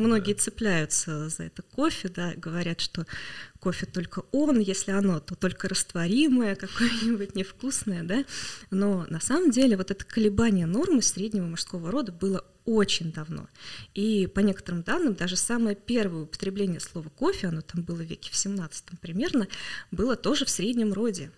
многие цепляются за это кофе, да, говорят, что кофе только он, если оно, то только растворимое, какое-нибудь невкусное, да. Но на самом деле вот это колебание нормы среднего мужского рода было очень давно. И по некоторым данным, даже самое первое употребление слова кофе, оно там было в веке в 17 примерно, было тоже в среднем роде.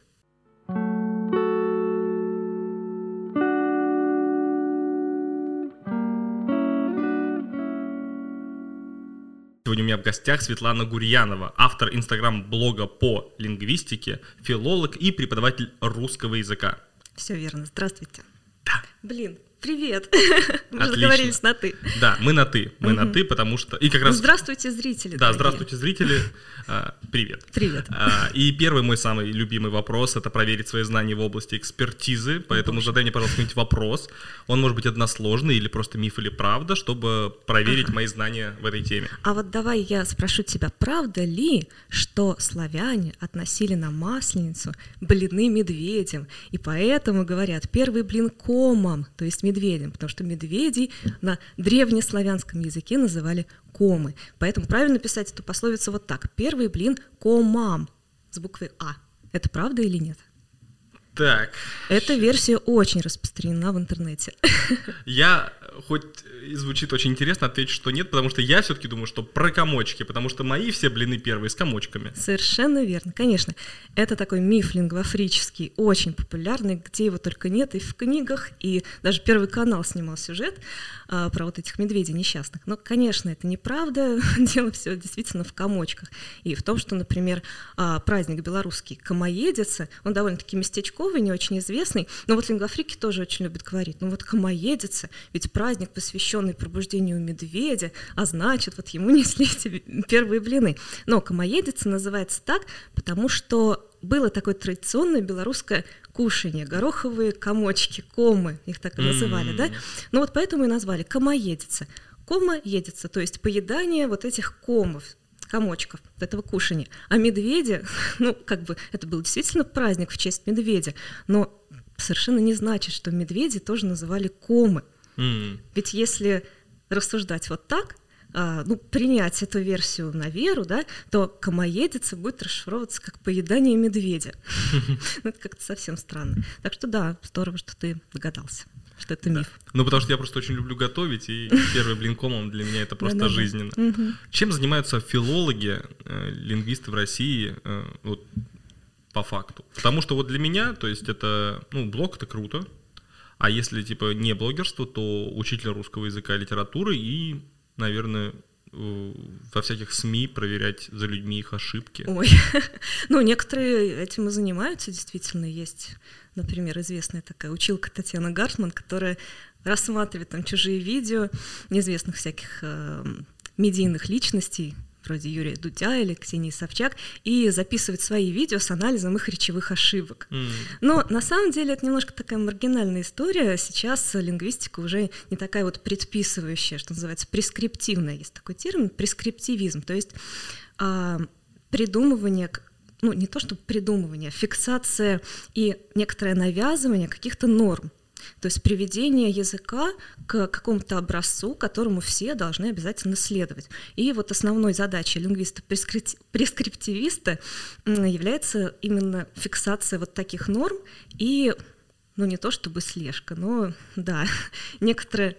Сегодня у меня в гостях Светлана Гурьянова, автор инстаграм-блога по лингвистике, филолог и преподаватель русского языка. Все верно. Здравствуйте. Да. Блин, Привет. Мы разговорились на ты. Да, мы на ты. Мы на ты, потому что. И как раз. Здравствуйте, зрители. Да, здравствуйте, зрители. А, привет. Привет. А, и первый мой самый любимый вопрос это проверить свои знания в области экспертизы. Поэтому задай мне, пожалуйста, какой-нибудь вопрос. Он может быть односложный или просто миф или правда, чтобы проверить мои знания в этой теме. А вот давай я спрошу тебя, правда ли, что славяне относили на масленицу блины медведям, и поэтому говорят первый блин комом, то есть медведем, потому что медведей на древнеславянском языке называли комы. Поэтому правильно писать эту пословицу вот так. Первый блин комам с буквой А. Это правда или нет? Так. Эта версия очень распространена в интернете. Я хоть и звучит очень интересно, отвечу, что нет, потому что я все-таки думаю, что про комочки, потому что мои все блины первые с комочками. Совершенно верно, конечно. Это такой миф лингвофрический, очень популярный, где его только нет, и в книгах, и даже Первый канал снимал сюжет а, про вот этих медведей несчастных. Но, конечно, это неправда, дело все действительно в комочках. И в том, что, например, а, праздник белорусский «Комоедица», он довольно-таки местечковый, не очень известный, но вот лингвофрики тоже очень любят говорить, ну вот «Комоедица», ведь праздник, посвященный пробуждению медведя, а значит, вот ему несли эти первые блины. Но «Комоедица» называется так, потому что было такое традиционное белорусское кушание, гороховые комочки, комы, их так и называли, да? Ну вот поэтому и назвали комоедица. Кома едица, то есть поедание вот этих комов, комочков, этого кушания. А медведи, ну, как бы, это был действительно праздник в честь медведя, но совершенно не значит, что медведи тоже называли комы. Mm. Ведь если рассуждать вот так, а, ну, принять эту версию на веру, да, то комоедица будет расшифровываться как поедание медведя. Ну, это как-то совсем странно. Так что да, здорово, что ты догадался что это миф. Ну, потому что я просто очень люблю готовить, и первый блин комом для меня это просто жизненно. Чем занимаются филологи, э, лингвисты в России, э, вот, по факту? Потому что вот для меня, то есть это, ну, блог это круто, а если типа не блогерство, то учитель русского языка и литературы и наверное, во всяких СМИ проверять за людьми их ошибки. Ой, ну некоторые этим и занимаются, действительно есть, например, известная такая училка Татьяна Гартман, которая рассматривает там чужие видео неизвестных всяких э, медийных личностей, вроде Юрия Дудя или Ксении Собчак, и записывать свои видео с анализом их речевых ошибок. Mm. Но на самом деле это немножко такая маргинальная история. Сейчас лингвистика уже не такая вот предписывающая, что называется, прескриптивная. Есть такой термин прескриптивизм, то есть а, придумывание ну, не то чтобы придумывание, а фиксация и некоторое навязывание каких-то норм. То есть приведение языка к какому-то образцу, которому все должны обязательно следовать. И вот основной задачей лингвиста-прескриптивиста является именно фиксация вот таких норм и, ну не то чтобы слежка, но да, некоторые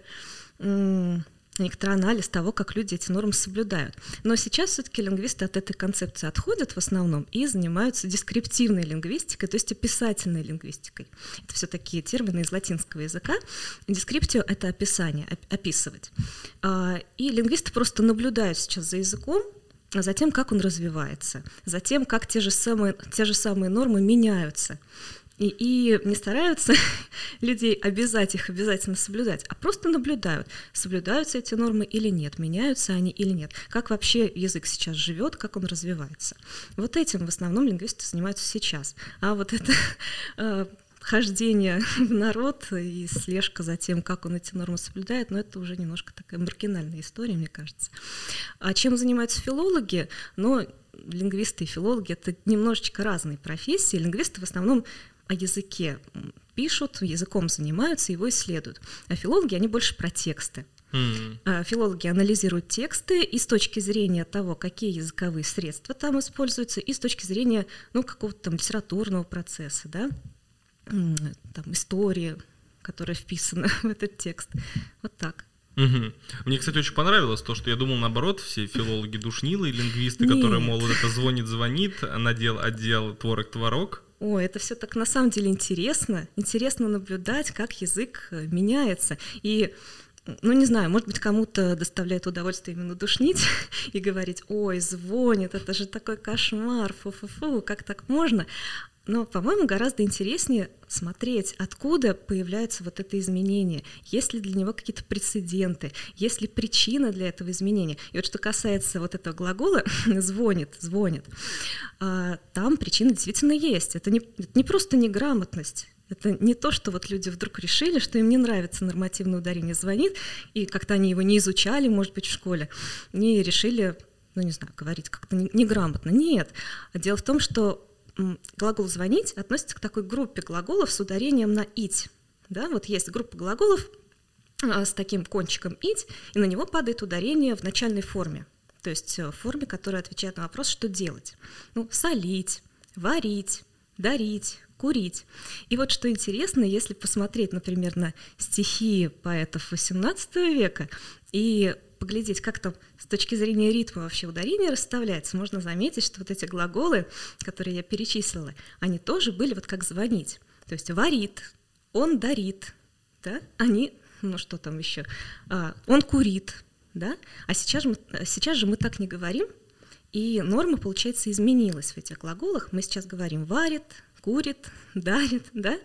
некоторый анализ того, как люди эти нормы соблюдают. Но сейчас все-таки лингвисты от этой концепции отходят в основном и занимаются дескриптивной лингвистикой, то есть описательной лингвистикой. Это все такие термины из латинского языка. Дескриптио — это описание, описывать. А, и лингвисты просто наблюдают сейчас за языком, за тем, как он развивается, за тем, как те же самые, те же самые нормы меняются. И, и не стараются людей обязать их обязательно соблюдать, а просто наблюдают, соблюдаются эти нормы или нет, меняются они или нет, как вообще язык сейчас живет, как он развивается. Вот этим в основном лингвисты занимаются сейчас. А вот это э, хождение в народ и слежка за тем, как он эти нормы соблюдает, но это уже немножко такая маргинальная история, мне кажется. А чем занимаются филологи? Ну, лингвисты и филологи — это немножечко разные профессии. Лингвисты в основном о языке пишут, языком занимаются, его исследуют. А филологи, они больше про тексты. Mm. Филологи анализируют тексты и с точки зрения того, какие языковые средства там используются, и с точки зрения ну, какого-то там литературного процесса, да, там, истории, которая вписана в этот текст. Вот так. Угу. Мне, кстати, очень понравилось то, что я думал наоборот, все филологи душнилы, лингвисты, Нет. которые, мол, вот это звонит-звонит, надел отдел творог-творог. О, это все так на самом деле интересно. Интересно наблюдать, как язык э, меняется. И ну, не знаю, может быть, кому-то доставляет удовольствие именно душнить и говорить, ой, звонит, это же такой кошмар, фу-фу-фу, как так можно? Но, по-моему, гораздо интереснее смотреть, откуда появляется вот это изменение, есть ли для него какие-то прецеденты, есть ли причина для этого изменения. И вот что касается вот этого глагола «звонит», «звонит», а, там причина действительно есть. Это не, это не просто неграмотность, это не то, что вот люди вдруг решили, что им не нравится нормативное ударение «звонит», и как-то они его не изучали, может быть, в школе, не решили, ну не знаю, говорить как-то неграмотно. Нет. Дело в том, что глагол «звонить» относится к такой группе глаголов с ударением на «ить». Да, вот есть группа глаголов а, с таким кончиком «ить», и на него падает ударение в начальной форме, то есть э, в форме, которая отвечает на вопрос, что делать. Ну, солить, варить, дарить, курить. И вот что интересно, если посмотреть, например, на стихи поэтов XVIII века и поглядеть, как там с точки зрения ритма вообще ударение расставляется, можно заметить, что вот эти глаголы, которые я перечислила, они тоже были вот как звонить. То есть варит, он дарит, да, они, ну что там еще, а, он курит, да, а сейчас, мы, сейчас же мы так не говорим, и норма, получается, изменилась в этих глаголах. Мы сейчас говорим варит, курит, дарит, да,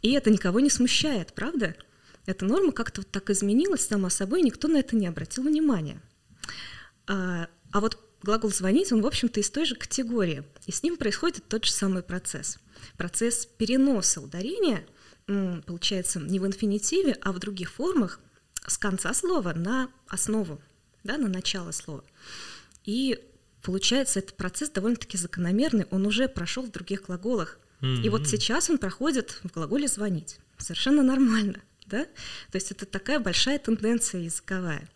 и это никого не смущает, правда? эта норма как-то вот так изменилась сама собой, никто на это не обратил внимания. А, а вот глагол «звонить», он, в общем-то, из той же категории, и с ним происходит тот же самый процесс. Процесс переноса ударения, получается, не в инфинитиве, а в других формах с конца слова на основу, да, на начало слова. И получается, этот процесс довольно-таки закономерный, он уже прошел в других глаголах. Mm-hmm. И вот сейчас он проходит в глаголе «звонить». Совершенно нормально да? То есть это такая большая тенденция языковая.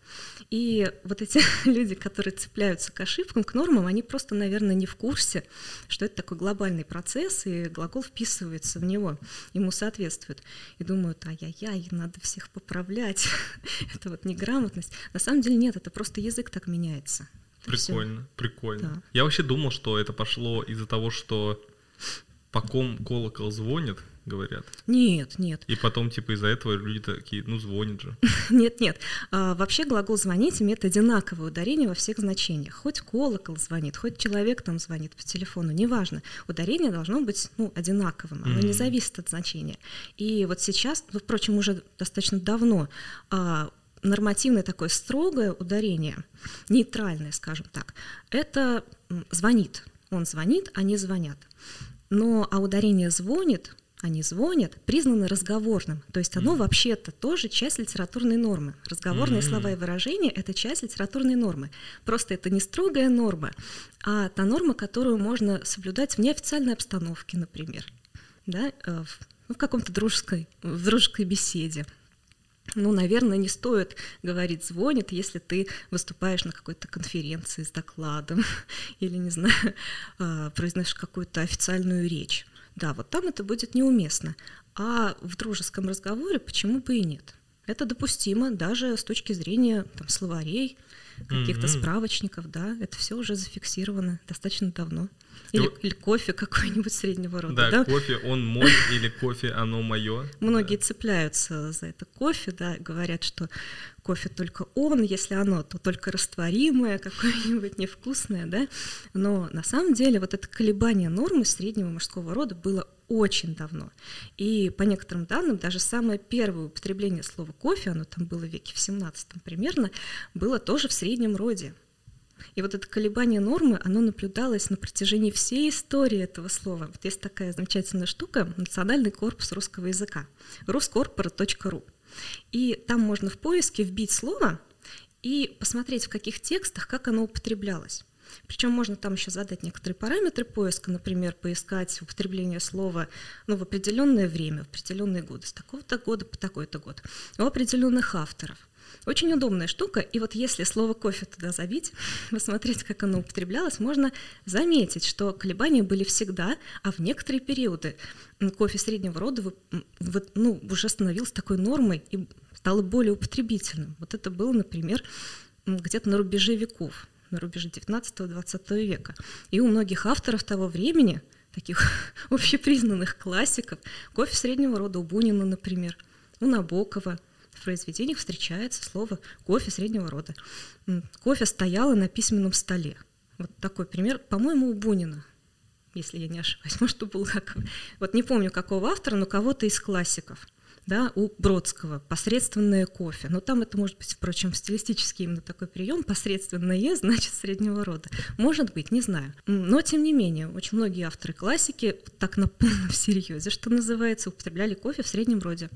И вот эти люди, которые цепляются к ошибкам, к нормам, они просто, наверное, не в курсе, что это такой глобальный процесс, и глагол вписывается в него, ему соответствует. И думают, ай-яй-яй, надо всех поправлять. это вот неграмотность. На самом деле нет, это просто язык так меняется. Прикольно, Всё. прикольно. Да. Я вообще думал, что это пошло из-за того, что по ком колокол звонит, говорят. Нет, нет. И потом, типа, из-за этого люди такие, ну, звонят же. нет, нет. А, вообще глагол «звонить» имеет одинаковое ударение во всех значениях. Хоть колокол звонит, хоть человек там звонит по телефону, неважно. Ударение должно быть, ну, одинаковым, оно mm-hmm. не зависит от значения. И вот сейчас, ну, впрочем, уже достаточно давно а, нормативное такое строгое ударение, нейтральное, скажем так, это звонит. Он звонит, они звонят. Но а ударение звонит они звонят, признаны разговорным. То есть оно mm-hmm. вообще-то тоже часть литературной нормы. Разговорные mm-hmm. слова и выражения — это часть литературной нормы. Просто это не строгая норма, а та норма, которую можно соблюдать в неофициальной обстановке, например, да, э, в, ну, в каком-то дружеской, в дружеской беседе. Ну, наверное, не стоит говорить «звонит», если ты выступаешь на какой-то конференции с докладом или, не знаю, э, произносишь какую-то официальную речь. Да, вот там это будет неуместно. А в дружеском разговоре почему бы и нет? Это допустимо даже с точки зрения там, словарей, каких-то mm-hmm. справочников, да, это все уже зафиксировано достаточно давно. Или, или кофе какой-нибудь среднего рода. Да, да, кофе он мой или кофе оно мое. Многие да. цепляются за это кофе, да, говорят, что кофе только он, если оно, то только растворимое, какое-нибудь невкусное, да. Но на самом деле вот это колебание нормы среднего мужского рода было очень давно. И по некоторым данным, даже самое первое употребление слова кофе, оно там было в веке в 17 примерно, было тоже в среднем роде. И вот это колебание нормы, оно наблюдалось на протяжении всей истории этого слова. Вот есть такая замечательная штука — Национальный корпус русского языка, ruskорпора.ру. И там можно в поиске вбить слово и посмотреть, в каких текстах, как оно употреблялось. Причем можно там еще задать некоторые параметры поиска, например, поискать употребление слова ну, в определенное время, в определенные годы, с такого-то года по такой-то год, у определенных авторов. Очень удобная штука, и вот если слово кофе туда забить, посмотреть, как оно употреблялось, можно заметить, что колебания были всегда, а в некоторые периоды кофе среднего рода ну, уже становился такой нормой и стало более употребительным. Вот это было, например, где-то на рубеже веков, на рубеже 19-20 века. И у многих авторов того времени, таких общепризнанных классиков, кофе среднего рода, у Бунина, например, у Набокова, в произведениях встречается слово «кофе среднего рода». Кофе стояло на письменном столе. Вот такой пример, по-моему, у Бунина, если я не ошибаюсь, может, у Булгакова. Вот не помню, какого автора, но кого-то из классиков – да, у Бродского посредственное кофе. Но там это может быть, впрочем, стилистический именно такой прием, посредственное, значит, среднего рода. Может быть, не знаю. Но, тем не менее, очень многие авторы классики так на полном серьезе, что называется, употребляли кофе в среднем роде.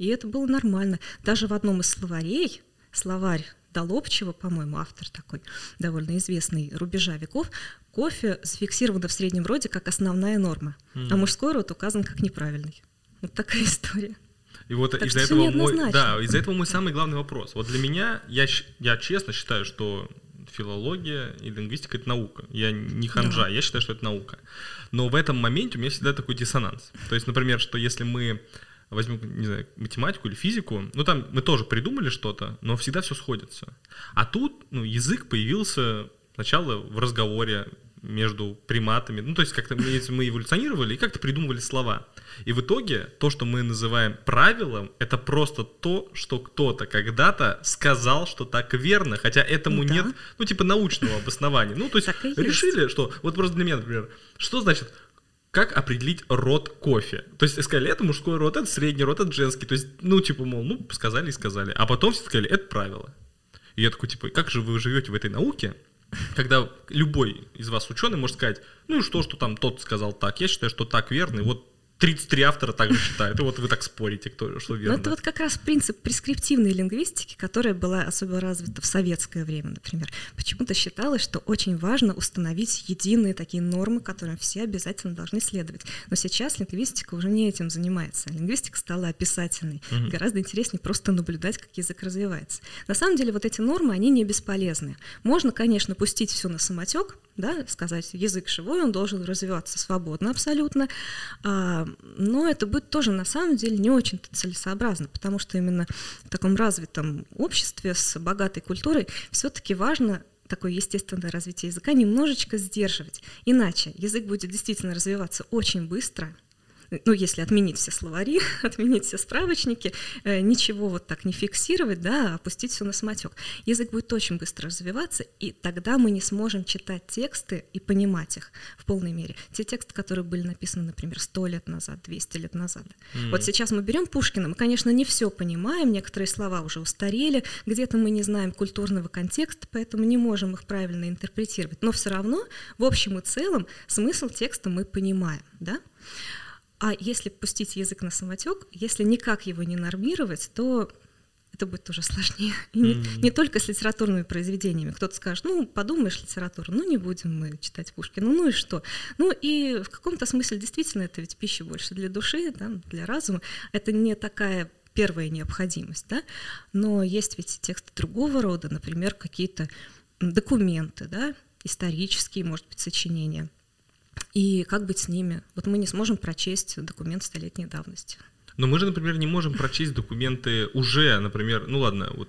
И это было нормально. Даже в одном из словарей, словарь Долобчева, по-моему, автор такой довольно известный рубежа веков, кофе зафиксировано в среднем роде как основная норма, mm. а мужской род указан как неправильный. Вот такая история. И вот из-за этого мой, да, из-за этого мой самый главный вопрос. Вот для меня, я, я честно считаю, что филология и лингвистика это наука. Я не ханжа, да. я считаю, что это наука. Но в этом моменте у меня всегда такой диссонанс. То есть, например, что если мы возьмем, не знаю, математику или физику, ну там мы тоже придумали что-то, но всегда все сходится. А тут ну, язык появился сначала в разговоре между приматами. Ну, то есть как-то мы, эволюционировали и как-то придумывали слова. И в итоге то, что мы называем правилом, это просто то, что кто-то когда-то сказал, что так верно, хотя этому да. нет, ну, типа научного обоснования. Ну, то есть решили, есть. что, вот просто для меня, например, что значит как определить род кофе? То есть сказали, это мужской род, это средний род, это женский. То есть, ну, типа, мол, ну, сказали и сказали. А потом все сказали, это правило. И я такой, типа, как же вы живете в этой науке, когда любой из вас ученый может сказать, ну и что, что там тот сказал так, я считаю, что так верно, и вот 33 автора также считают. И вот вы так спорите, кто что верно. Но это вот как раз принцип прескриптивной лингвистики, которая была особо развита в советское время, например. Почему-то считалось, что очень важно установить единые такие нормы, которым все обязательно должны следовать. Но сейчас лингвистика уже не этим занимается. Лингвистика стала описательной. Угу. Гораздо интереснее просто наблюдать, как язык развивается. На самом деле вот эти нормы, они не бесполезны. Можно, конечно, пустить все на самотек, да, сказать, язык живой, он должен развиваться свободно абсолютно, а, но это будет тоже на самом деле не очень целесообразно, потому что именно в таком развитом обществе с богатой культурой все-таки важно такое естественное развитие языка немножечко сдерживать. Иначе язык будет действительно развиваться очень быстро, ну, если отменить все словари, отменить все справочники, э, ничего вот так не фиксировать, да, а опустить все на самотек. Язык будет очень быстро развиваться, и тогда мы не сможем читать тексты и понимать их в полной мере. Те тексты, которые были написаны, например, сто лет назад, 200 лет назад. Mm-hmm. Вот сейчас мы берем Пушкина, мы, конечно, не все понимаем, некоторые слова уже устарели, где-то мы не знаем культурного контекста, поэтому не можем их правильно интерпретировать. Но все равно, в общем и целом, смысл текста мы понимаем, да? А если пустить язык на самотек, если никак его не нормировать, то это будет тоже сложнее. И не, mm-hmm. не только с литературными произведениями. Кто-то скажет, ну, подумаешь, литературу, ну, не будем мы читать Пушкина, ну и что? Ну, и в каком-то смысле действительно это ведь пища больше для души, да, для разума. Это не такая первая необходимость, да, но есть ведь тексты другого рода, например, какие-то документы, да, исторические, может быть, сочинения – и как быть с ними? Вот мы не сможем прочесть документ столетней давности. Но мы же, например, не можем прочесть документы уже, например, ну ладно, вот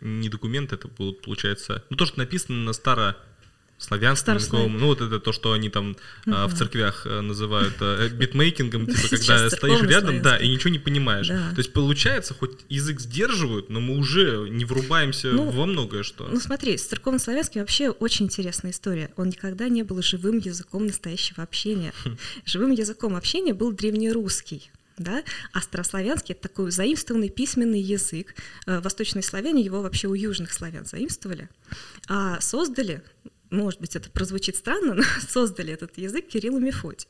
не документы, это будут, получается, ну то, что написано на старо славянском языковом, ну вот это то, что они там угу. а, в церквях а, называют а, битмейкингом, типа когда стоишь рядом, да, и ничего не понимаешь. Да. То есть получается, хоть язык сдерживают, но мы уже не врубаемся ну, во многое что. Ну смотри, с церковно-славянским вообще очень интересная история. Он никогда не был живым языком настоящего общения. Хм. Живым языком общения был древнерусский да, а старославянский — это такой заимствованный письменный язык. Э, восточные славяне его вообще у южных славян заимствовали, а создали может быть, это прозвучит странно, но создали этот язык Кирилл и Мефодий.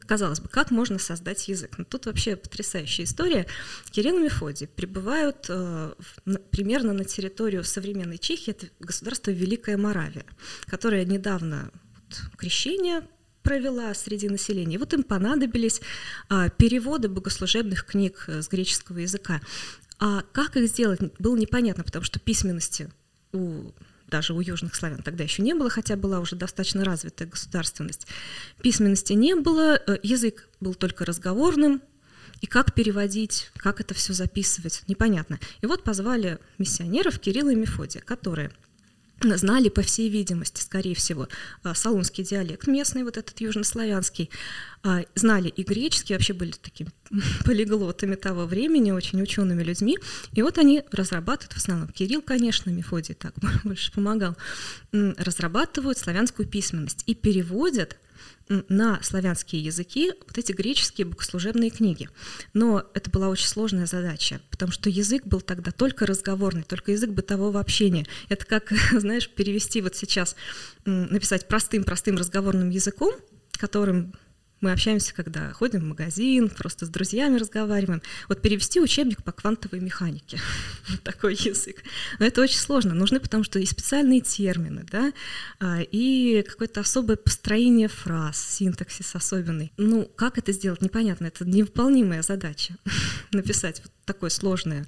Казалось бы, как можно создать язык? Но тут вообще потрясающая история. Кирилл и Мефодий прибывают э, в, примерно на территорию современной Чехии, это государство Великая Моравия, которое недавно вот, крещение провела среди населения. Вот им понадобились а, переводы богослужебных книг э, с греческого языка. А как их сделать, было непонятно, потому что письменности у даже у южных славян тогда еще не было, хотя была уже достаточно развитая государственность. Письменности не было, э, язык был только разговорным, и как переводить, как это все записывать, непонятно. И вот позвали миссионеров Кирилла и Мефодия, которые знали, по всей видимости, скорее всего, а, салунский диалект местный, вот этот южнославянский, а, знали и греческий, вообще были такими полиглотами того времени, очень учеными людьми. И вот они разрабатывают, в основном Кирилл, конечно, Мефодий так больше помогал, разрабатывают славянскую письменность и переводят на славянские языки вот эти греческие богослужебные книги. Но это была очень сложная задача, потому что язык был тогда только разговорный, только язык бытового общения. Это как, знаешь, перевести вот сейчас, написать простым-простым разговорным языком, которым мы общаемся, когда ходим в магазин, просто с друзьями разговариваем. Вот перевести учебник по квантовой механике, такой язык. Но это очень сложно. Нужны потому что и специальные термины, да, а, и какое-то особое построение фраз, синтаксис особенный. Ну, как это сделать, непонятно. Это невыполнимая задача написать вот такое сложное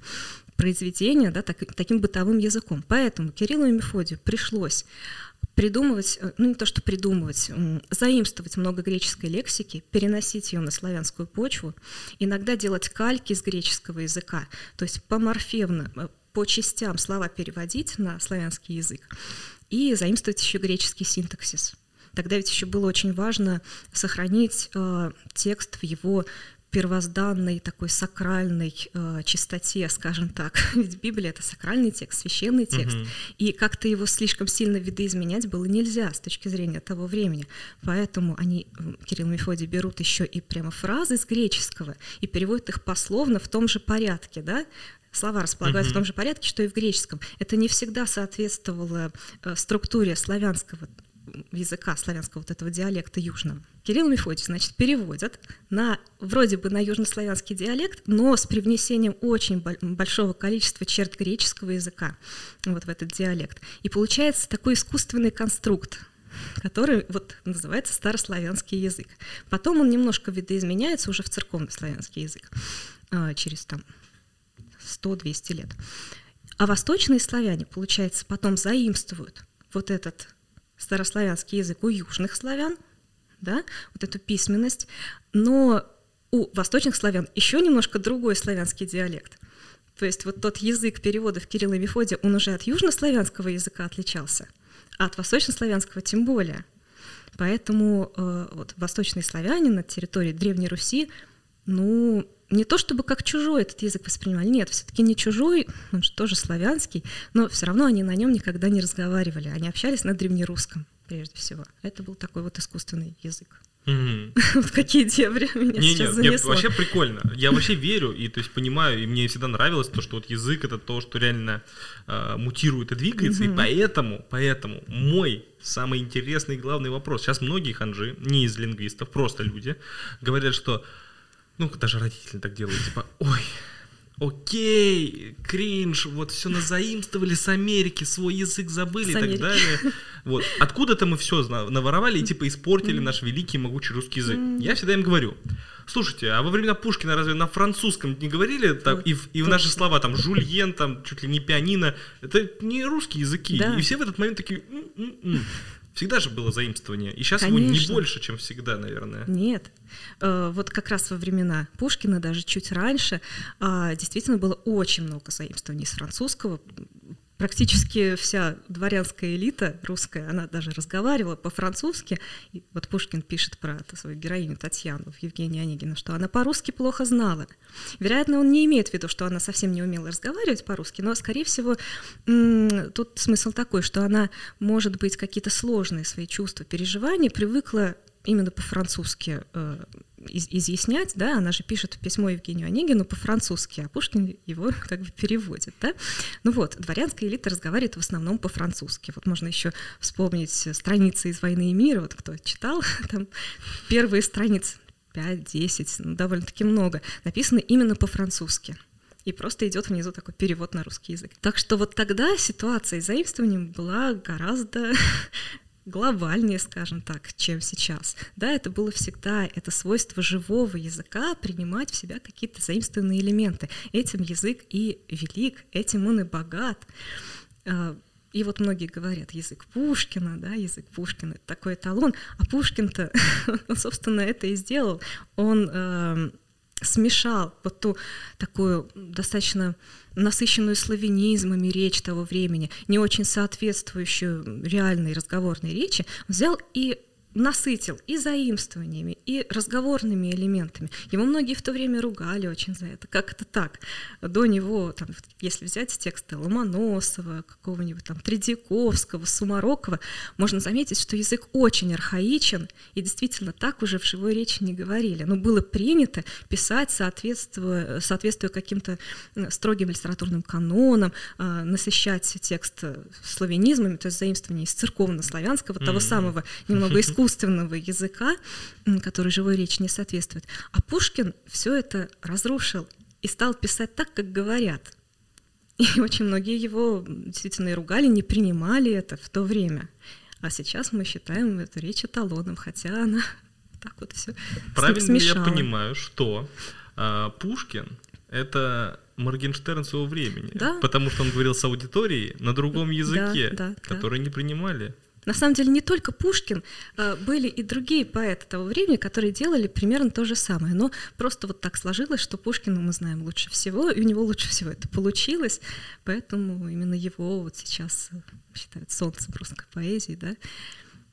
произведение да, так, таким бытовым языком. Поэтому Кириллу и Мефодию пришлось придумывать, э, ну не то что придумывать, заимствовать много греческой лексики, переносить ее на славянскую почву, иногда делать кальки с греческого языка, то есть поморфевно, э, по частям слова переводить на славянский язык и заимствовать еще греческий синтаксис. Тогда ведь еще было очень важно сохранить э, текст в его первозданной такой сакральной э, чистоте, скажем так. Ведь Библия это сакральный текст, священный текст, угу. и как-то его слишком сильно видоизменять было нельзя с точки зрения того времени. Поэтому они, Кирилл и Мефодий, берут еще и прямо фразы из греческого и переводят их пословно в том же порядке, да, слова располагаются uh-huh. в том же порядке, что и в греческом. Это не всегда соответствовало э, структуре славянского языка, славянского вот этого диалекта южного. Кирилл Мефодий, значит, переводят на, вроде бы на южнославянский диалект, но с привнесением очень большого количества черт греческого языка вот в этот диалект. И получается такой искусственный конструкт, который вот называется старославянский язык. Потом он немножко видоизменяется уже в церковный славянский язык а, через там 100-200 лет. А восточные славяне, получается, потом заимствуют вот этот старославянский язык у южных славян, да, вот эту письменность, но у восточных славян еще немножко другой славянский диалект. То есть вот тот язык переводов Кирилла и Мефодия, он уже от южнославянского языка отличался, а от восточнославянского тем более. Поэтому э, вот восточные славяне на территории Древней Руси, ну, не то чтобы как чужой этот язык воспринимали, нет, все-таки не чужой, он же тоже славянский, но все равно они на нем никогда не разговаривали, они общались на древнерусском прежде всего. Это был такой вот искусственный язык. Вот какие дебри меня не, сейчас занесло. Нет, вообще прикольно. Я вообще верю и то есть понимаю, и мне всегда нравилось то, что вот язык это то, что реально э, мутирует и двигается, и поэтому, поэтому мой самый интересный и главный вопрос. Сейчас многие ханжи, не из лингвистов, просто люди, говорят, что ну, даже родители так делают, типа, ой, окей, кринж, вот все назаимствовали с Америки, свой язык забыли с и так далее. Вот. Откуда-то мы все наворовали и типа испортили наш великий могучий русский язык. Я всегда им говорю, слушайте, а во времена Пушкина разве на французском не говорили? Так, и, и в наши слова там жульен, там чуть ли не пианино, это не русские языки. Да. И все в этот момент такие... М-м-м. Всегда же было заимствование. И сейчас Конечно. его не больше, чем всегда, наверное. Нет. Э, вот как раз во времена Пушкина, даже чуть раньше, а, действительно было очень много заимствований из французского практически вся дворянская элита русская, она даже разговаривала по-французски. И вот Пушкин пишет про свою героиню Татьяну в Евгении Онегина, что она по-русски плохо знала. Вероятно, он не имеет в виду, что она совсем не умела разговаривать по-русски, но, скорее всего, тут смысл такой, что она, может быть, какие-то сложные свои чувства, переживания привыкла именно по-французски э, из, изъяснять, да, она же пишет письмо Евгению Онегину по-французски, а Пушкин его как бы переводит, да. Ну вот, дворянская элита разговаривает в основном по-французски. Вот можно еще вспомнить страницы из «Войны и мира», вот кто читал, там первые страницы 5-10, ну, довольно-таки много, написаны именно по-французски и просто идет внизу такой перевод на русский язык. Так что вот тогда ситуация с заимствованием была гораздо глобальнее, скажем так, чем сейчас. Да, это было всегда, это свойство живого языка принимать в себя какие-то заимствованные элементы. Этим язык и велик, этим он и богат. А, и вот многие говорят, язык Пушкина, да, язык Пушкина, это такой эталон. А Пушкин-то, собственно, это и сделал. Он э, смешал вот ту такую достаточно насыщенную славянизмами речь того времени, не очень соответствующую реальной разговорной речи, взял и насытил и заимствованиями, и разговорными элементами. Его многие в то время ругали очень за это. Как это так? До него, там, если взять тексты Ломоносова, какого-нибудь там Тредяковского, Сумарокова, можно заметить, что язык очень архаичен, и действительно так уже в живой речи не говорили. Но было принято писать, соответствуя, соответствуя каким-то строгим литературным канонам, а, насыщать текст славянизмами, то есть заимствование из церковно-славянского, mm-hmm. того самого немного искусства, искусственного языка, который живой речи не соответствует. А Пушкин все это разрушил и стал писать так, как говорят. И очень многие его действительно и ругали, не принимали это в то время. А сейчас мы считаем эту речь эталоном, хотя она так вот все Правильно ли я понимаю, что а, Пушкин это Моргенштерн своего времени, да? потому что он говорил с аудиторией на другом языке, да, да, который да. не принимали. На самом деле не только Пушкин, а, были и другие поэты того времени, которые делали примерно то же самое. Но просто вот так сложилось, что Пушкина мы знаем лучше всего, и у него лучше всего это получилось, поэтому именно его вот сейчас считают солнцем русской поэзии, да.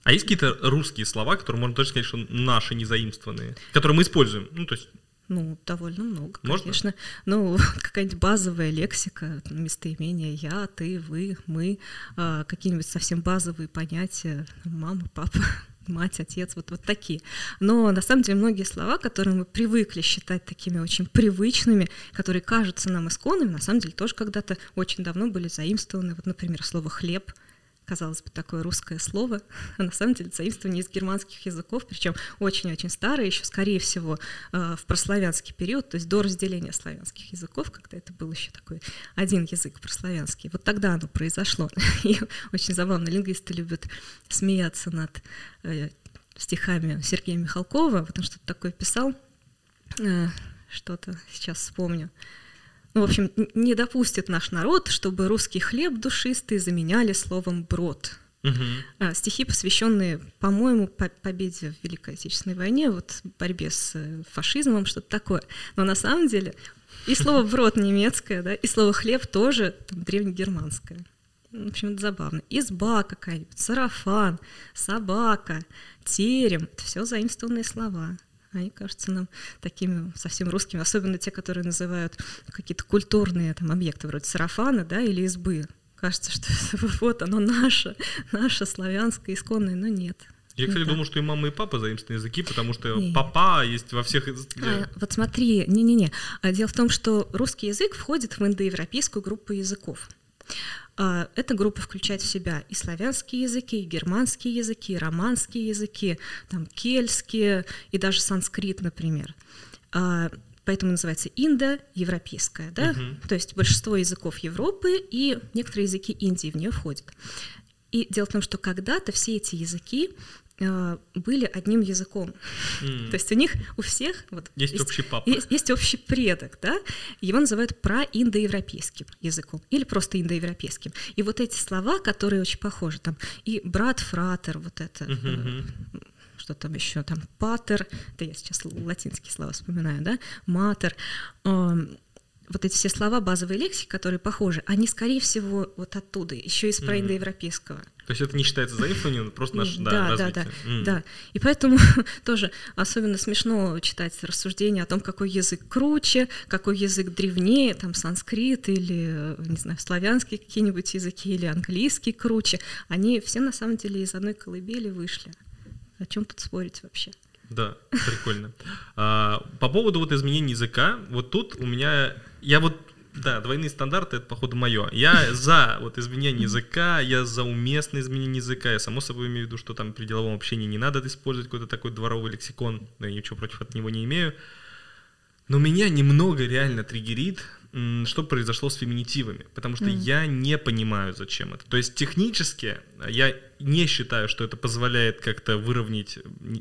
А есть какие-то русские слова, которые можно точно сказать, что наши незаимствованные, которые мы используем? Ну, то есть ну, довольно много, Можно? конечно. Ну, какая-нибудь базовая лексика, местоимения я, ты, вы, мы, а, какие-нибудь совсем базовые понятия, мама, папа, мать, отец, вот, вот такие. Но на самом деле многие слова, которые мы привыкли считать такими очень привычными, которые кажутся нам исконными, на самом деле тоже когда-то очень давно были заимствованы. Вот, например, слово «хлеб», казалось бы, такое русское слово, а на самом деле заимствование из германских языков, причем очень-очень старое, еще, скорее всего, э, в прославянский период, то есть до разделения славянских языков, когда это был еще такой один язык прославянский. Вот тогда оно произошло. И очень забавно, лингвисты любят смеяться над э, стихами Сергея Михалкова, потому что такое писал, э, что-то сейчас вспомню ну, в общем, не допустит наш народ, чтобы русский хлеб душистый заменяли словом брод. Угу. Стихи, посвященные, по-моему, победе в Великой Отечественной войне, вот борьбе с э, фашизмом, что-то такое. Но на самом деле и слово брод немецкое, да, и слово хлеб тоже там, древнегерманское. В общем, это забавно. Изба какая-нибудь, сарафан, собака, терем — это все заимствованные слова. Они кажутся нам такими совсем русскими, особенно те, которые называют какие-то культурные там, объекты, вроде сарафана да, или избы. Кажется, что вот оно наше, наше славянское, исконное, но нет. Я, кстати, думал, что и мама, и папа заимствованные языки, потому что Нет. папа есть во всех... А, вот смотри, не-не-не. А, дело в том, что русский язык входит в индоевропейскую группу языков. А, эта группа включает в себя и славянские языки, и германские языки, и романские языки, там, кельтские и даже санскрит, например. А, поэтому называется индоевропейская, да? Угу. То есть большинство языков Европы и некоторые языки Индии в нее входят. И дело в том, что когда-то все эти языки были одним языком. Mm. То есть у них у всех вот есть, есть общий папа. Есть, есть общий предок, да? Его называют проиндоевропейским языком или просто индоевропейским. И вот эти слова, которые очень похожи, там и брат, фратер, вот это. Mm-hmm. что там еще, там патер, это я сейчас латинские слова вспоминаю, да, матер, эм, вот эти все слова базовой лексики, которые похожи, они, скорее всего, вот оттуда, еще из проиндоевропейского. То есть это не считается заимствованием, просто наш да, да, развитие. да, да, mm. да. И поэтому тоже особенно смешно читать рассуждения о том, какой язык круче, какой язык древнее, там санскрит или, не знаю, славянские какие-нибудь языки или английский круче. Они все на самом деле из одной колыбели вышли. О чем тут спорить вообще? Да, прикольно. А, по поводу вот изменения языка, вот тут у меня, я вот, да, двойные стандарты, это, походу, мое. Я за вот изменение языка, я за уместное изменение языка, я, само собой, имею в виду, что там при деловом общении не надо использовать какой-то такой дворовой лексикон, да, я ничего против от него не имею. Но меня немного реально триггерит, что произошло с феминитивами, потому что mm. я не понимаю, зачем это. То есть технически я не считаю, что это позволяет как-то выровнять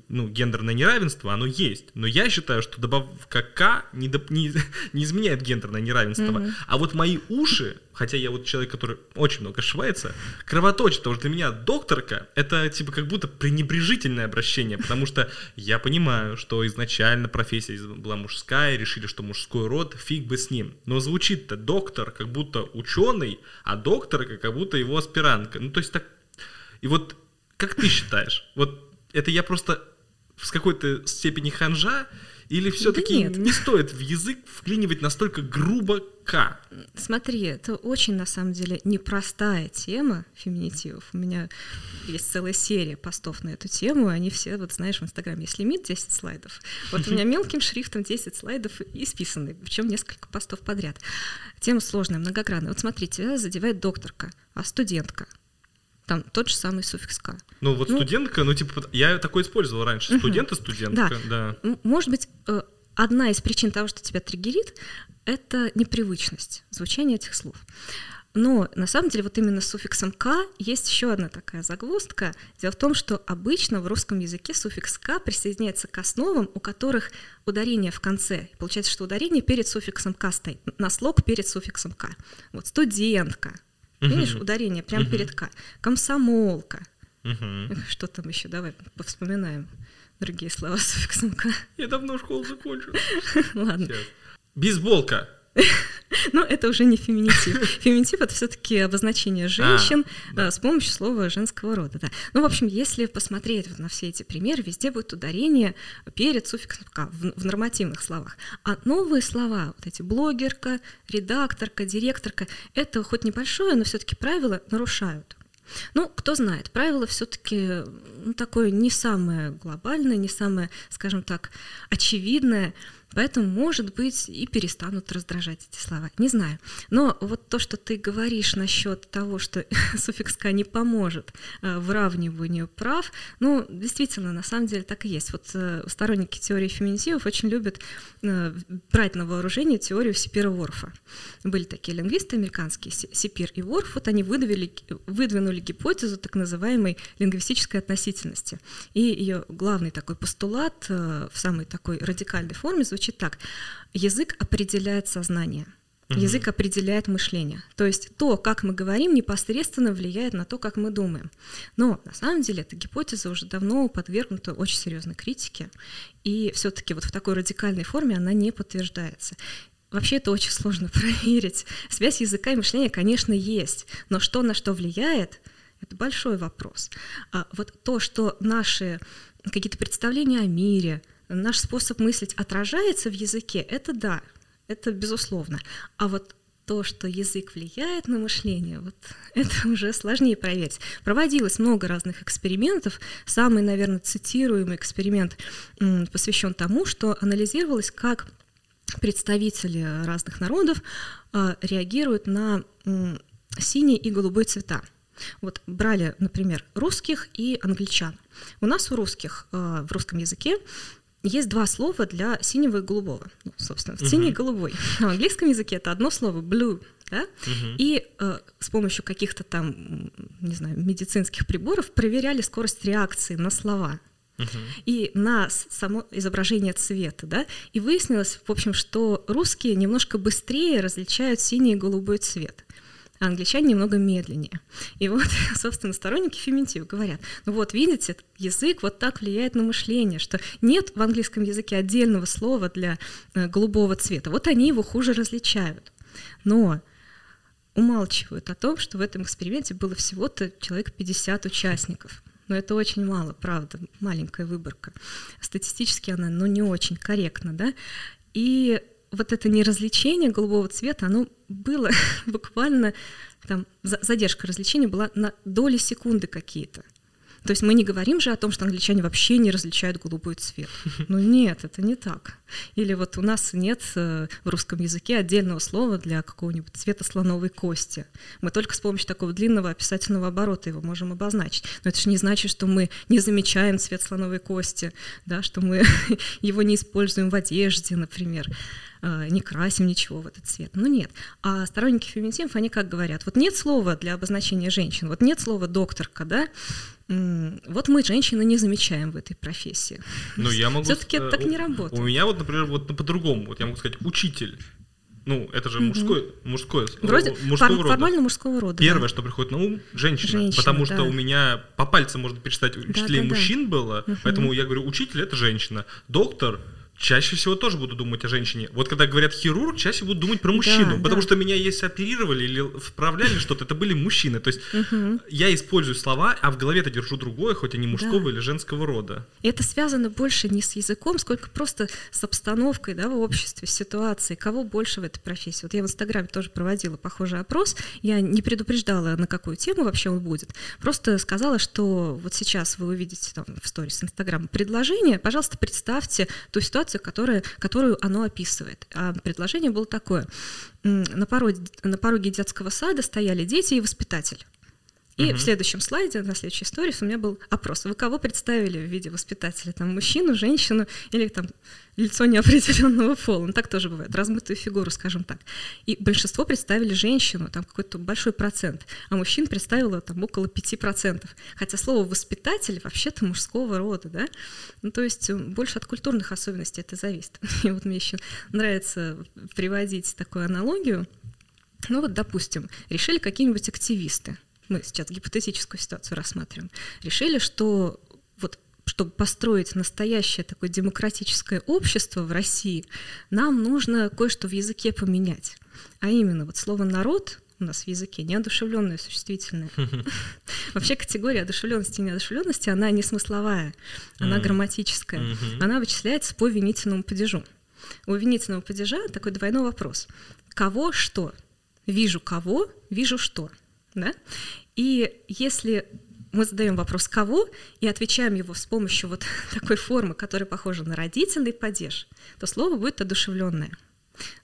ну, гендерное неравенство, оно есть. Но я считаю, что добавка «к» не, доп, не, не изменяет гендерное неравенство. Mm-hmm. А вот мои уши, хотя я вот человек, который очень много ошибается, кровоточит, потому что для меня докторка — это типа как будто пренебрежительное обращение, потому что я понимаю, что изначально профессия была мужская, решили, что мужской род, фиг бы с ним. Но звучит-то доктор, как будто ученый, а докторка, как будто его аспирантка. Ну, то есть так... И вот как ты считаешь? Вот это я просто с какой-то степени ханжа, или все-таки да не стоит в язык вклинивать настолько грубо «к»? Смотри, это очень, на самом деле, непростая тема феминитивов. У меня есть целая серия постов на эту тему, они все, вот знаешь, в Инстаграме есть лимит 10 слайдов. Вот у меня мелким шрифтом 10 слайдов исписаны, причем несколько постов подряд. Тема сложная, многогранная. Вот смотрите, тебя задевает докторка, а студентка — там тот же самый суффикс «к». Ну вот ну, студентка, ну типа, я такой использовал раньше, студент и студентка, да. да. Может быть, э, одна из причин того, что тебя триггерит, это непривычность звучания этих слов. Но на самом деле вот именно с суффиксом «к» есть еще одна такая загвоздка. Дело в том, что обычно в русском языке суффикс «к» присоединяется к основам, у которых ударение в конце. Получается, что ударение перед суффиксом «к» стоит, на слог перед суффиксом «к». Вот студентка, Видишь, ударение прямо перед К. Комсомолка. Что там еще? Давай повспоминаем другие слова суффиксом К. Я давно школу закончил. Ладно. Бейсболка. Ну, это уже не феминитив. Феминитив — это все таки обозначение женщин а, да. с помощью слова женского рода. Да. Ну, в общем, если посмотреть вот на все эти примеры, везде будет ударение перед суффиксом в, в нормативных словах. А новые слова, вот эти блогерка, редакторка, директорка, это хоть небольшое, но все таки правила нарушают. Ну, кто знает, правило все-таки ну, такое не самое глобальное, не самое, скажем так, очевидное. Поэтому, может быть, и перестанут раздражать эти слова. Не знаю. Но вот то, что ты говоришь насчет того, что суффикс «ка» не поможет э, выравниванию прав, ну, действительно, на самом деле так и есть. Вот э, сторонники теории феминитивов очень любят э, брать на вооружение теорию Сипира Ворфа. Были такие лингвисты американские, Сипир и Ворф, вот они выдвинули, выдвинули гипотезу так называемой лингвистической относительности. И ее главный такой постулат в самой такой радикальной форме звучит звучит так. Язык определяет сознание. Язык определяет мышление. То есть то, как мы говорим, непосредственно влияет на то, как мы думаем. Но на самом деле эта гипотеза уже давно подвергнута очень серьезной критике, и все-таки вот в такой радикальной форме она не подтверждается. Вообще это очень сложно проверить. Связь языка и мышления, конечно, есть, но что на что влияет, это большой вопрос. А вот то, что наши какие-то представления о мире, наш способ мыслить отражается в языке, это да, это безусловно. А вот то, что язык влияет на мышление, вот это уже сложнее проверить. Проводилось много разных экспериментов. Самый, наверное, цитируемый эксперимент посвящен тому, что анализировалось, как представители разных народов а, реагируют на синий и голубой цвета. Вот брали, например, русских и англичан. У нас у русских а, в русском языке есть два слова для синего и голубого. Ну, собственно, uh-huh. синий и голубой. В английском языке это одно слово blue, да? Uh-huh. И э, с помощью каких-то там, не знаю, медицинских приборов проверяли скорость реакции на слова. Uh-huh. И на само изображение цвета, да, и выяснилось, в общем, что русские немножко быстрее различают синий и голубой цвет а англичане немного медленнее. И вот, собственно, сторонники феминитива говорят, ну вот, видите, язык вот так влияет на мышление, что нет в английском языке отдельного слова для э, голубого цвета. Вот они его хуже различают. Но умалчивают о том, что в этом эксперименте было всего-то человек 50 участников. Но это очень мало, правда, маленькая выборка. Статистически она, ну, не очень корректна, да. И вот это неразвлечение голубого цвета, оно было буквально, там, задержка развлечения была на доли секунды какие-то. То есть мы не говорим же о том, что англичане вообще не различают голубой цвет. Ну нет, это не так. Или вот у нас нет э, в русском языке отдельного слова для какого-нибудь цвета слоновой кости. Мы только с помощью такого длинного описательного оборота его можем обозначить. Но это же не значит, что мы не замечаем цвет слоновой кости, да, что мы его не используем в одежде, например не красим ничего в этот цвет. Ну нет. А сторонники феминитивов, они как говорят, вот нет слова для обозначения женщин, вот нет слова докторка, да, вот мы, женщины, не замечаем в этой профессии. Ну, я могу... Все-таки это так не работает. У меня вот, например, вот по-другому. Вот я могу сказать, учитель. Ну, это же мужской, мужской, Вроде мужского фор- рода. формально мужского рода. Первое, да. что приходит на ум, женщина. Женщина, потому что да. у меня по пальцам можно перечитать учителей да, да. мужчин было, поэтому я говорю, учитель это женщина. Доктор чаще всего тоже буду думать о женщине. Вот когда говорят хирург, чаще буду думать про мужчину, да. потому что меня если оперировали или вправляли что-то, это были мужчины. То есть я использую слова, а в голове-то держу другое, хоть они мужского Да. или женского рода. И это связано больше не с языком, сколько просто с обстановкой да, в обществе, с ситуацией. Кого больше в этой профессии? Вот я в Инстаграме тоже проводила похожий опрос. Я не предупреждала, на какую тему вообще он будет. Просто сказала, что вот сейчас вы увидите там в сторис Инстаграма предложение. Пожалуйста, представьте ту ситуацию, которая, которую оно описывает. А предложение было такое. На пороге, на пороге детского сада стояли дети и воспитатель. И в следующем слайде, на следующей истории, у меня был опрос. Вы кого представили в виде воспитателя? Там мужчину, женщину или там лицо неопределенного пола? Ну, так тоже бывает, размытую фигуру, скажем так. И большинство представили женщину, там какой-то большой процент, а мужчин представило там около 5%. Хотя слово «воспитатель» вообще-то мужского рода, да? Ну, то есть э, больше от культурных особенностей это зависит. И вот мне еще нравится приводить такую аналогию. Ну вот, допустим, решили какие-нибудь активисты, мы сейчас гипотетическую ситуацию рассматриваем, решили, что вот чтобы построить настоящее такое демократическое общество в России, нам нужно кое-что в языке поменять. А именно, вот слово «народ» у нас в языке неодушевленное существительное. Вообще категория одушевленности и неодушевленности, она не смысловая, она грамматическая. Она вычисляется по винительному падежу. У винительного падежа такой двойной вопрос. Кого что? Вижу кого, вижу что. Да? И если мы задаем вопрос «кого» и отвечаем его с помощью вот такой формы, которая похожа на родительный падеж, то слово будет одушевленное.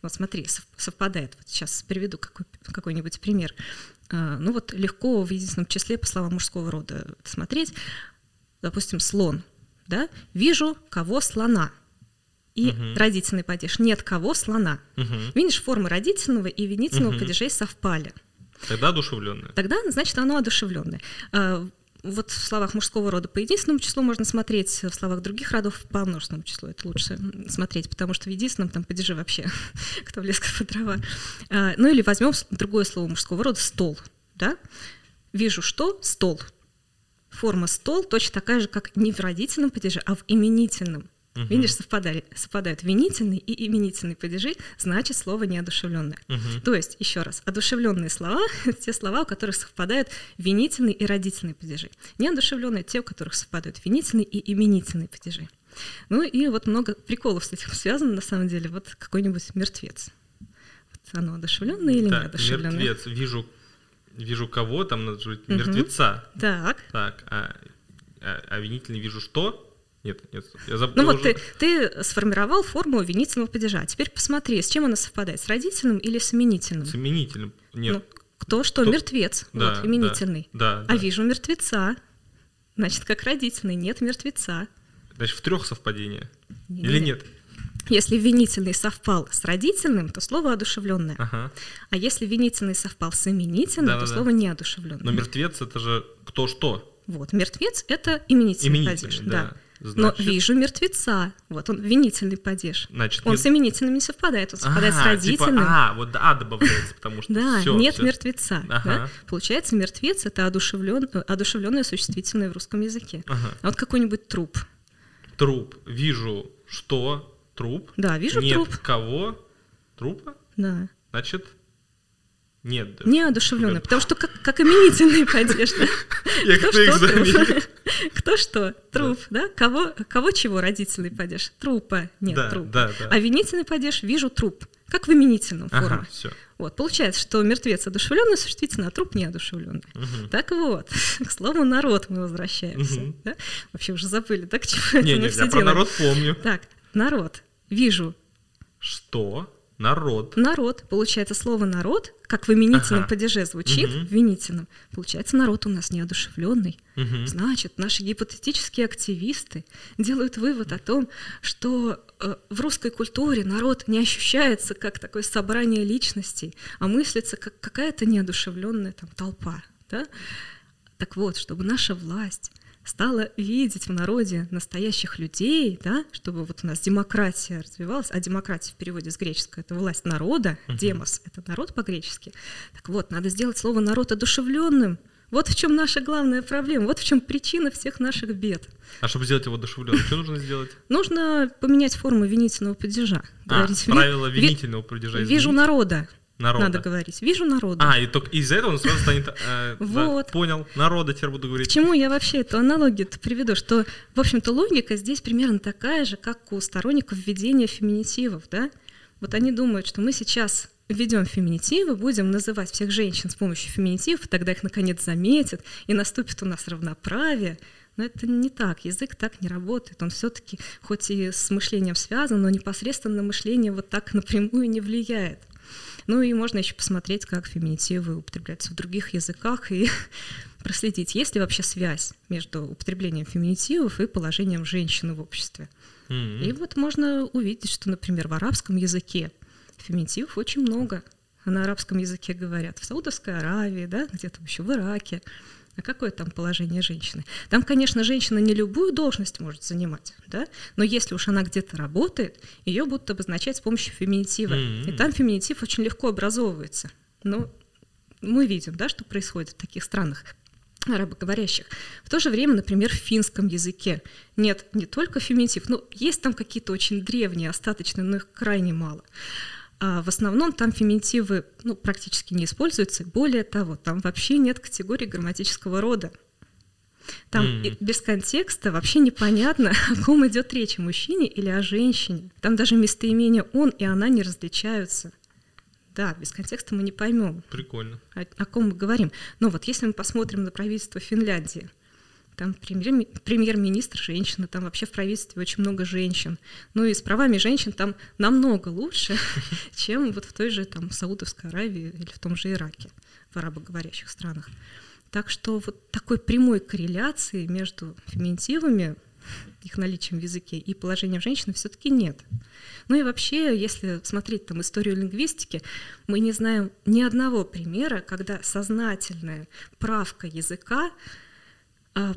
Вот смотри, сов- совпадает. Вот сейчас приведу какой, какой-нибудь пример. А, Ну вот легко в единственном числе по словам мужского рода смотреть. Допустим, слон. Да? Вижу кого слона. И родительный падеж. Нет кого слона. Видишь, формы родительного и винительного падежей совпали. Тогда одушевленная. Тогда, значит, оно одушевленное. А, Вот в словах мужского рода по единственному числу можно смотреть, в словах других родов по множественному числу. Это лучше смотреть, потому что в единственном там падеже вообще кто в лес, по дрова. А, Ну или возьмем другое слово мужского рода стол. Да? Вижу что? Стол. Форма стол точно такая же, как не в родительном падеже, а в именительном. Видишь, совпадали, совпадают винительный и именительный падежи, значит слово неодушевленное. То есть, еще раз, одушевленные слова — это те слова, у которых совпадают винительный и родительный падежи. Неодушевленные — те, у которых совпадают винительный и именительный падежи. Ну и вот много приколов с этим связано, на самом деле. Вот какой-нибудь мертвец. Вот оно одушевленное или Так, неодушевленное? мертвец. Вижу, вижу кого, там надо же мертвеца. Так. Так, а, а, а винительный вижу что? Нет, нет, я забыл. Ну вот ты, ты сформировал формулу винительного падежа. Теперь посмотри, с чем она совпадает, с родительным или с именительным? С именительным. Нет. Ну, кто что, Кто- мертвец, Да, вот, именительный. Да, да, А да. вижу мертвеца. Значит, как родительный, нет мертвеца. Значит, в трех совпадение. Не- Или не- нет? Если винительный совпал с родительным, то слово одушевленное. Ага. А если винительный совпал с именительным, то Да-да-да. слово неодушевленное. Но мертвец это же кто что? Вот, мертвец это именительный, Именительный, падеж. да. Но Значит- вижу мертвеца. Вот он винительный падеж. Значит, Он мер- с именительным не совпадает, он совпадает с А, родительным. Типа, а, вот А добавляется, потому что Да, всё, нет всё. мертвеца. Ага. да? Получается, мертвец это одушевлен, э, одушевленное существительное в русском языке. Ага. А вот какой-нибудь труп. Труп. Вижу что? Труп. Да, вижу нет труп. кого? Трупа? Да. Значит, нет. да. Неодушевленное, Блин. потому что как, как да? Я Кто что, труп? Кто что? Труп, да? Кого, кого чего родительный падеж? Трупа. Нет, труп. А винительный падеж вижу труп. Как в именительном форме. Вот, получается, что мертвец одушевленный существительно, а труп неодушевленный. Так вот, к слову народ мы возвращаемся. Мгм. да? Вообще уже забыли, да, к чему Не, это мы не, все я про делаем. народ помню. Так, народ. вижу. Что? Народ. Народ. Получается, слово народ, как в именительном ага. падеже звучит, угу. в винительном, получается, народ у нас неодушевленный. Угу. Значит, наши гипотетические активисты делают вывод о том, что э, в русской культуре народ не ощущается как такое собрание личностей, а мыслится как какая-то неодушевленная там толпа. Да? Так вот, чтобы наша власть стала видеть в народе настоящих людей, да, чтобы вот у нас демократия развивалась, а демократия в переводе с греческого это власть народа, uh-huh. демос это народ по-гречески. Так вот, надо сделать слово народ одушевленным. Вот в чем наша главная проблема, вот в чем причина всех наших бед. А чтобы сделать его одушевленным, что нужно сделать? Нужно поменять форму винительного падежа. А, правила винительного падежа. Вижу народа, Народа. Надо говорить. Вижу народа. А, и только из-за этого он сразу станет... Э, вот. Да, понял. Народа теперь буду говорить. К чему я вообще эту аналогию приведу? Что, в общем-то, логика здесь примерно такая же, как у сторонников введения феминитивов, да? Вот они думают, что мы сейчас введем феминитивы, будем называть всех женщин с помощью феминитивов, тогда их наконец заметят, и наступит у нас равноправие. Но это не так, язык так не работает. Он все-таки, хоть и с мышлением связан, но непосредственно на мышление вот так напрямую не влияет. Ну и можно еще посмотреть, как феминитивы употребляются в других языках и проследить, есть ли вообще связь между употреблением феминитивов и положением женщины в обществе. Mm-hmm. И вот можно увидеть, что, например, в арабском языке феминитивов очень много. На арабском языке говорят в Саудовской Аравии, да, где-то еще в Ираке. А какое там положение женщины? Там, конечно, женщина не любую должность может занимать, да, но если уж она где-то работает, ее будут обозначать с помощью феминитива. Mm-hmm. И там феминитив очень легко образовывается. Но мы видим, да, что происходит в таких странах арабоговорящих. В то же время, например, в финском языке нет не только феминитив, но есть там какие-то очень древние, остаточные, но их крайне мало. А в основном там феминитивы ну, практически не используются. Более того, там вообще нет категории грамматического рода. Там mm. без контекста вообще непонятно, о ком идет речь, о мужчине или о женщине. Там даже местоимения он и она не различаются. Да, без контекста мы не поймем. Прикольно. О, о ком мы говорим. Но вот если мы посмотрим на правительство Финляндии, там премьер, премьер-министр женщина, там вообще в правительстве очень много женщин. Ну и с правами женщин там намного лучше, чем вот в той же там Саудовской Аравии или в том же Ираке, в арабоговорящих странах. Так что вот такой прямой корреляции между феминитивами, их наличием в языке и положением женщины все-таки нет. Ну и вообще, если смотреть там историю лингвистики, мы не знаем ни одного примера, когда сознательная правка языка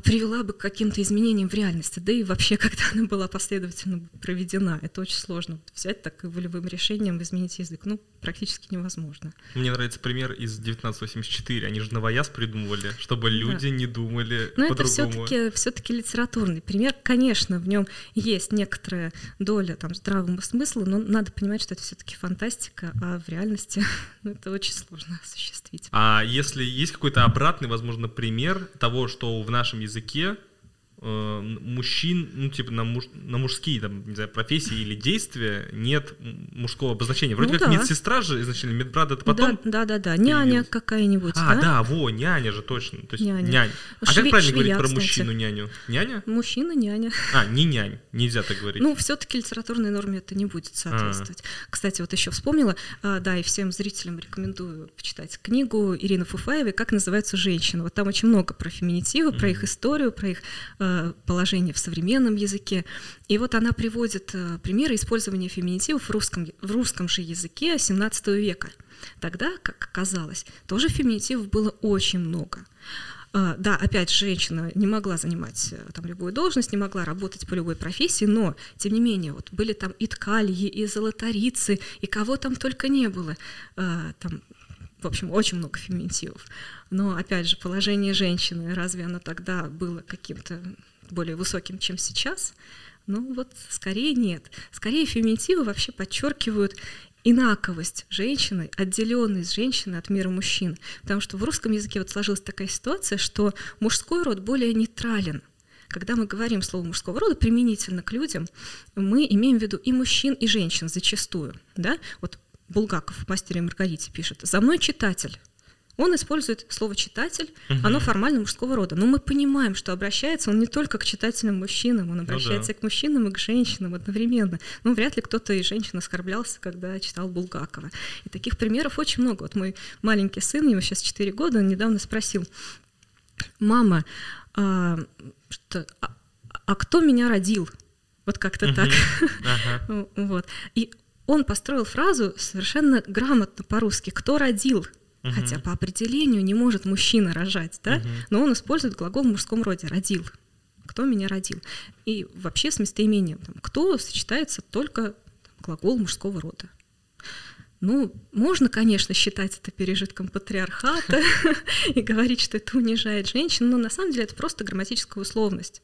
привела бы к каким-то изменениям в реальности, да и вообще, когда она была последовательно проведена. Это очень сложно взять так и волевым решением изменить язык. Ну, практически невозможно. Мне нравится пример из 1984. Они же новояз придумывали, чтобы люди да. не думали Но по-другому. это все-таки все литературный пример. Конечно, в нем есть некоторая доля там, здравого смысла, но надо понимать, что это все-таки фантастика, а в реальности ну, это очень сложно осуществить. А если есть какой-то обратный, возможно, пример того, что в нашем нашем языке э, мужчин, ну, типа, на, муж, на мужские, там, не знаю, профессии или действия нет мужского обозначения. Вроде ну, как да. медсестра же изначально, медбрат это потом. Да, да, да, да. няня какая-нибудь. А, да? да, во, няня же точно. То есть няня. нянь. А Шве- как правильно швея, говорить про кстати. мужчину няню? Няня? Мужчина няня. А, не нянь, нельзя так говорить. Ну, все-таки литературной норме это не будет соответствовать. А-а-а. Кстати, вот еще вспомнила, а, да, и всем зрителям рекомендую почитать книгу Ирины Фуфаевой «Как называются женщины». Вот там очень много про феминитивы, mm-hmm. про их историю, про их э, положение в современном языке. И вот она приводит э, примеры использования феминитивов в русском, в русском же языке XVII века. Тогда, как оказалось, тоже феминитивов было очень много. Uh, да, опять женщина не могла занимать э, там любую должность, не могла работать по любой профессии, но тем не менее вот были там и ткальи, и золотарицы, и кого там только не было. Там, в общем, очень много феминитивов. Но опять же положение женщины, разве оно тогда было каким-то более высоким, чем сейчас? Ну вот скорее нет. Скорее феминитивы вообще подчеркивают инаковость женщины, отделенность женщины от мира мужчин. Потому что в русском языке вот сложилась такая ситуация, что мужской род более нейтрален. Когда мы говорим слово мужского рода применительно к людям, мы имеем в виду и мужчин, и женщин зачастую. Да? Вот Булгаков в «Мастере Маргарите» пишет «За мной читатель». Он использует слово читатель, угу. оно формально мужского рода. Но мы понимаем, что обращается он не только к читателям мужчинам, он обращается ну, да. к мужчинам и к женщинам одновременно. Ну, вряд ли кто-то из женщин оскорблялся, когда читал Булгакова. И таких примеров очень много. Вот мой маленький сын, ему сейчас 4 года, он недавно спросил, мама, а, что, а, а кто меня родил? Вот как-то uh-huh. так. Uh-huh. вот. И он построил фразу совершенно грамотно по-русски. Кто родил? Uh-huh. Хотя по определению не может мужчина рожать, да? Uh-huh. Но он использует глагол в мужском роде родил. Кто меня родил? И вообще с местоимением там, кто сочетается только там, глагол мужского рода. Ну, можно, конечно, считать это пережитком патриархата и говорить, что это унижает женщин, но на самом деле это просто грамматическая условность.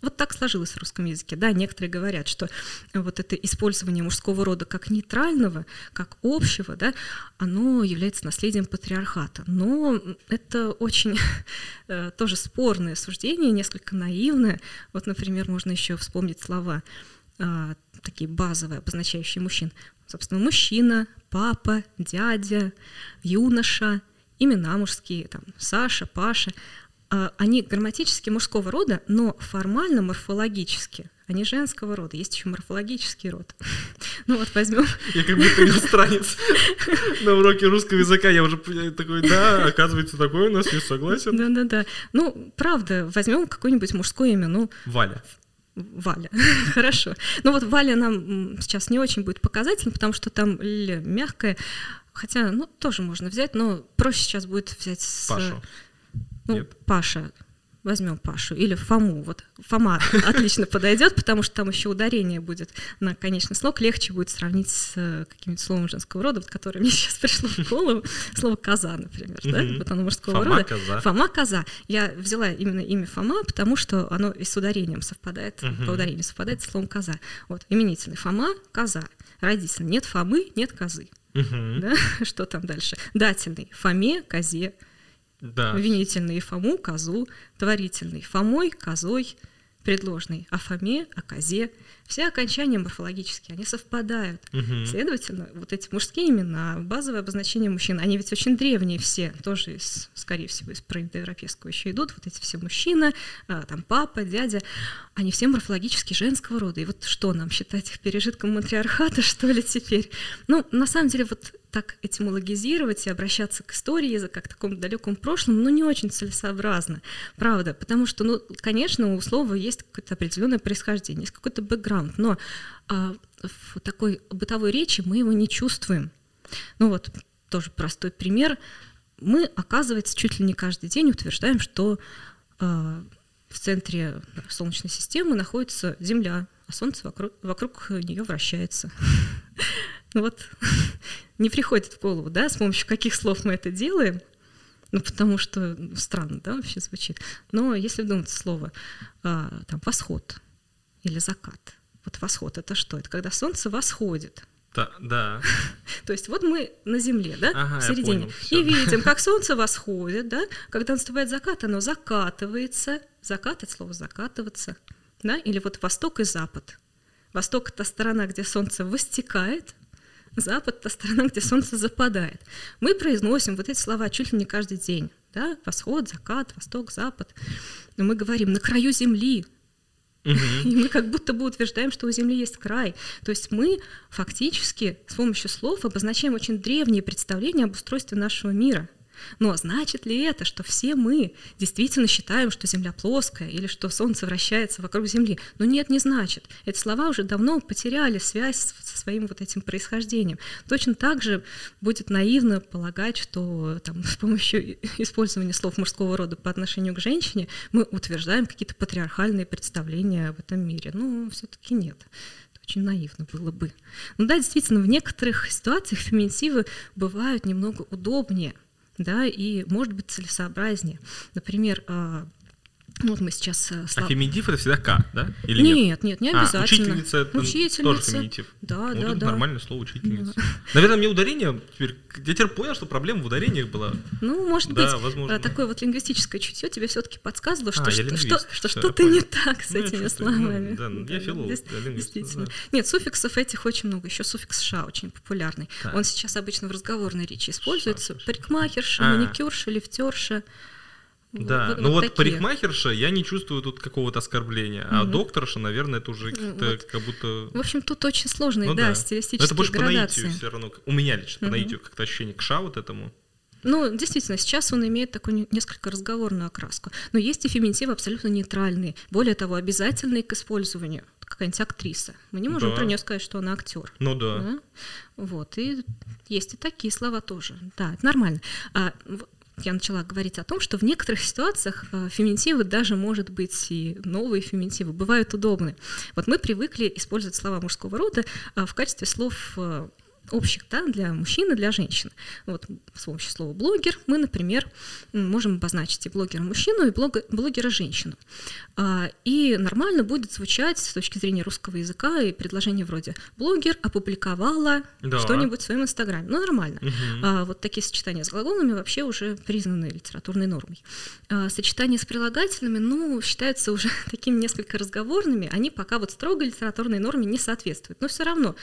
Вот так сложилось в русском языке. Да, некоторые говорят, что вот это использование мужского рода как нейтрального, как общего, да, оно является наследием патриархата. Но это очень э, тоже спорное суждение, несколько наивное. Вот, например, можно еще вспомнить слова э, такие базовые, обозначающие мужчин. Собственно, мужчина, папа, дядя, юноша, имена мужские, там, Саша, Паша. А, они грамматически мужского рода, но формально морфологически они женского рода. Есть еще морфологический род. Ну вот возьмем. Я как будто иностранец на уроке русского языка. Я уже такой, да, оказывается, такое у нас, я согласен. Да-да-да. Ну, правда, возьмем какое-нибудь мужское имя. Ну, Валя. Валя. Хорошо. Ну вот Валя нам сейчас не очень будет показательно, потому что там мягкая. Хотя, ну, тоже можно взять, но проще сейчас будет взять с... Пашу. Ну, Нет. Паша, возьмем Пашу или Фому. Вот Фома отлично подойдет, потому что там еще ударение будет на конечный слог. Легче будет сравнить с э, каким-нибудь словом женского рода, вот, которое мне сейчас пришло в голову. Слово коза, например. Да? Вот оно мужского Фома рода. Коза. Фома коза. Я взяла именно имя Фома, потому что оно и с ударением совпадает, по ударению совпадает с словом коза. Вот, именительный Фома, коза. Родительный. Нет Фомы, нет козы. Да? Что там дальше? Дательный. Фоме, козе да. Винительный Фому, козу, творительный Фомой, козой, предложный о Фоме, о козе. Все окончания морфологические, они совпадают. Угу. Следовательно, вот эти мужские имена, базовые обозначения мужчин, они ведь очень древние все, тоже, из, скорее всего, из проиндоевропейского еще идут. Вот эти все мужчины, а, там папа, дядя, они все морфологически женского рода. И вот что нам считать их пережитком матриархата, что ли, теперь? Ну, на самом деле, вот так этимологизировать и обращаться к истории языка, к такому далекому прошлому, ну, не очень целесообразно, правда, потому что, ну, конечно, у слова есть какое-то определенное происхождение, есть какой-то бэкграунд, но а, в такой бытовой речи мы его не чувствуем. Ну вот, тоже простой пример. Мы, оказывается, чуть ли не каждый день утверждаем, что а, в центре Солнечной системы находится Земля, а Солнце вокруг, вокруг нее вращается. Ну вот не приходит в голову, да, с помощью каких слов мы это делаем, ну, потому что ну, странно, да, вообще звучит. Но если вдуматься слово, а, там, восход или закат. Вот восход — это что? Это когда солнце восходит. Да, да. То есть вот мы на Земле, да, ага, в середине, и видим, как солнце восходит, да, когда наступает закат, оно закатывается, закат — это слово закатываться, да, или вот восток и запад. Восток — это сторона, где солнце выстекает, Запад — та сторона, где солнце западает. Мы произносим вот эти слова чуть ли не каждый день. Да? Восход, закат, восток, запад. Но мы говорим «на краю земли», Угу. И мы как будто бы утверждаем, что у Земли есть край. То есть мы фактически с помощью слов обозначаем очень древние представления об устройстве нашего мира — но значит ли это, что все мы действительно считаем, что Земля плоская или что Солнце вращается вокруг Земли? Ну нет, не значит. Эти слова уже давно потеряли связь со своим вот этим происхождением. Точно так же будет наивно полагать, что там, с помощью использования слов мужского рода по отношению к женщине мы утверждаем какие-то патриархальные представления об этом мире. Ну, все-таки нет очень наивно было бы. Ну да, действительно, в некоторых ситуациях феминитивы бывают немного удобнее, да, и может быть целесообразнее. Например, а, Вот мы сейчас... Э, слав... А феминитив это всегда К, да? Или нет? Нет, нет, не а, обязательно. А, учительница это учительница. тоже феминитив. Да, ну, да, да. нормальное слово учительница. Да. Наверное, мне ударение... Теперь, я теперь понял, что проблема в ударениях была. Ну, может да, быть, возможно. такое вот лингвистическое чутье тебе все-таки подсказывало, что, а, что, что, что что-то не так с ну, этими словами. Ну, да, ну, я филолог, да, Действительно. Да. Нет, суффиксов этих очень много. Еще суффикс «ша» очень популярный. Так. Он сейчас обычно в разговорной речи используется. Парикмахерша, а. маникюрша, лифтерша. Да, вот, ну вот, вот парикмахерша, я не чувствую тут какого-то оскорбления, а угу. докторша, наверное, это уже вот. как будто... В общем, тут очень сложные, ну, да, да, стилистические Но это больше градации. по наитию все равно. У меня лично угу. по наитию как-то ощущение к ша вот этому. Ну, действительно, сейчас он имеет такую несколько разговорную окраску. Но есть и феминитивы абсолютно нейтральные. Более того, обязательные к использованию. Какая-нибудь актриса. Мы не можем да. про нее сказать, что она актер. Ну да. да. Вот. И есть и такие слова тоже. Да, это нормально. А, я начала говорить о том, что в некоторых ситуациях э, феминитивы, даже, может быть, и новые феминитивы, бывают удобны. Вот мы привыкли использовать слова мужского рода э, в качестве слов э, общих да, для мужчин и для женщин. Вот с помощью слова блогер мы, например, можем обозначить и блогера мужчину, и блогера женщину. А, и нормально будет звучать с точки зрения русского языка и предложение вроде блогер опубликовала да. что-нибудь в своем инстаграме. Ну, нормально. Угу. Вот такие сочетания с глаголами вообще уже признаны литературной нормой. А, сочетания с прилагательными, ну, считаются уже такими несколько разговорными, они пока вот строго литературной норме не соответствуют. Но все равно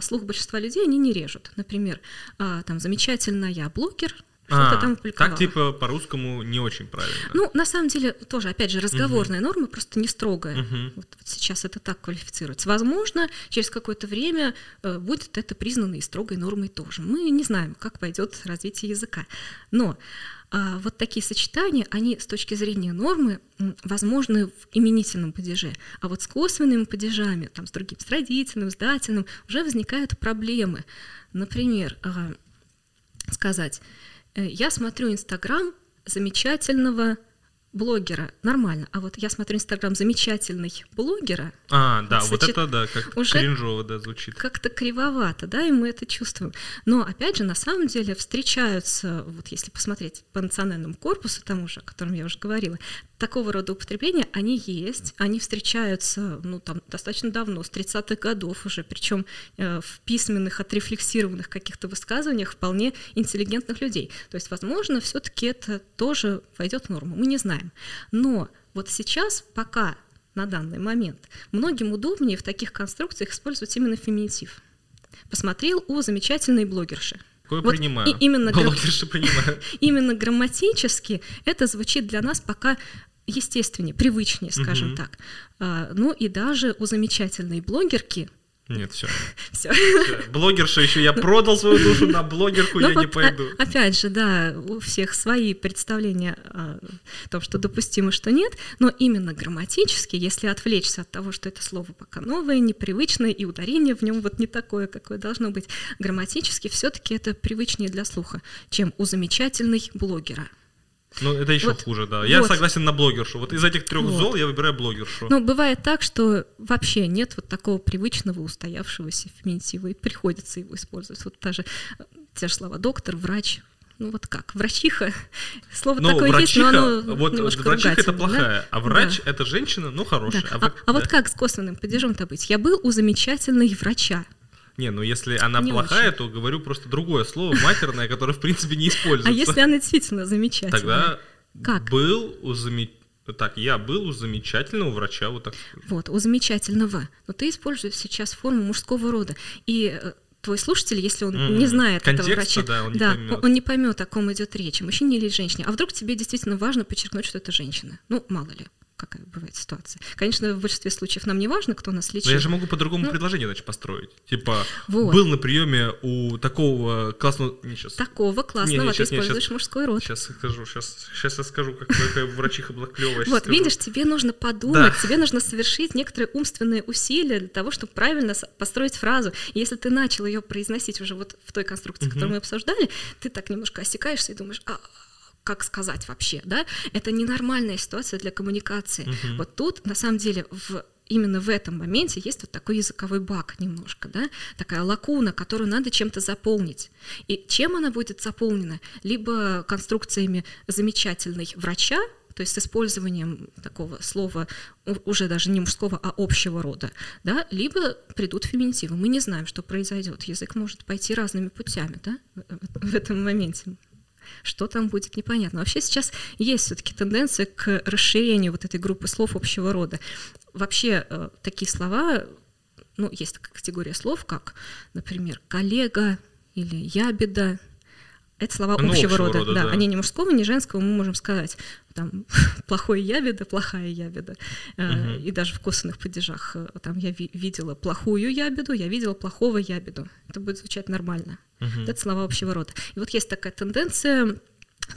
слух большинства людей, они не режут. Например, а, там замечательно я блогер, что-то а, там публиковала. Так типа по-русскому не очень правильно. Ну, на самом деле, тоже, опять же, разговорная угу. норма, просто не строгая. Угу. Вот, вот сейчас это так квалифицируется. Возможно, через какое-то время э, будет это признано и строгой нормой тоже. Мы не знаем, как пойдет развитие языка. Но а, вот такие сочетания, они с точки зрения нормы возможны в именительном падеже, а вот с косвенными падежами, там, с другим, с родительным, с дательным, уже возникают проблемы. Например, а, сказать, э, я смотрю Инстаграм замечательного блогера нормально, а вот я смотрю Инстаграм замечательный блогера. А, да, значит, вот это да, как уже кринжово да, звучит. Как-то кривовато, да, и мы это чувствуем. Но опять же, на самом деле встречаются, вот если посмотреть по национальному корпусу тому же, о котором я уже говорила, такого рода употребления, они есть, они встречаются, ну, там, достаточно давно, с 30-х годов уже, причем э, в письменных, отрефлексированных каких-то высказываниях вполне интеллигентных людей. То есть, возможно, все-таки это тоже войдет в норму, мы не знаем. Но вот сейчас, пока на данный момент, многим удобнее в таких конструкциях использовать именно феминитив. Посмотрел у замечательной блогерши – Такое вот принимаю. И, именно, Блогерши принимаю. именно грамматически это звучит для нас пока естественнее, привычнее, скажем угу. так. А, ну и даже у замечательной блогерки нет, все. все. Блогерша еще я продал свою душу на блогерку, ну, я не пойду. опять же, да, у всех свои представления о том, что допустимо, что нет, но именно грамматически, если отвлечься от того, что это слово пока новое, непривычное, и ударение в нем вот не такое, какое должно быть, грамматически все-таки это привычнее для слуха, чем у замечательной блогера. Ну, это еще вот, хуже, да. Я вот. согласен на блогершу. Вот из этих трех вот. зол я выбираю блогершу. Ну, бывает так, что вообще нет вот такого привычного устоявшегося феминитива, и приходится его использовать. Вот даже те же слова доктор, врач, ну вот как, врачиха, слово ну, такое врачиха, есть, но оно вот врачиха это плохая, да? а врач да. это женщина, ну хорошая. Да. А, а, а вот как с косвенным падежом-то быть? Я был у замечательной врача. Не, ну если она не плохая, очень. то говорю просто другое слово, матерное, которое в принципе не используется. А если она действительно замечательная? Тогда как? был у замечательного так, я был у замечательного врача, вот так. Вот, у замечательного. Но ты используешь сейчас форму мужского рода. И э, твой слушатель, если он mm-hmm. не знает Контекста, этого врача, да, он не да, поймет. он не поймет, о ком идет речь, мужчине или женщине. А вдруг тебе действительно важно подчеркнуть, что это женщина? Ну, мало ли какая бывает ситуация. Конечно, в большинстве случаев нам не важно, кто нас лечит. Но я же могу по-другому ну, предложение значит, построить. Типа, вот. был на приеме у такого классного... Не, сейчас. Такого классного, не, не, сейчас, ты используешь не, сейчас, мужской род. Сейчас скажу, сейчас, сейчас я скажу, как, какая врачиха была клевая. Вот, видишь, тебе нужно подумать, да. тебе нужно совершить некоторые умственные усилия для того, чтобы правильно построить фразу. И если ты начал ее произносить уже вот в той конструкции, которую мы обсуждали, ты так немножко осекаешься и думаешь, а, как сказать вообще, да, это ненормальная ситуация для коммуникации. Угу. Вот тут, на самом деле, в именно в этом моменте есть вот такой языковой баг немножко, да, такая лакуна, которую надо чем-то заполнить. И чем она будет заполнена? Либо конструкциями замечательной врача, то есть с использованием такого слова уже даже не мужского, а общего рода, да, либо придут феминитивы. Мы не знаем, что произойдет. Язык может пойти разными путями, да, в этом моменте. Что там будет, непонятно. Вообще сейчас есть все-таки тенденция к расширению вот этой группы слов общего рода. Вообще э, такие слова, ну, есть такая категория слов, как, например, коллега или ябеда, это слова ну, общего, общего рода, рода да. да. Они не мужского, не женского, мы можем сказать там плохой ябеда, плохая ябеда. Uh-huh. И даже в косвенных падежах э, там я ви- видела плохую ябеду, я видела плохого ябеду. Это будет звучать нормально. Uh-huh. Это слова общего рода. И вот есть такая тенденция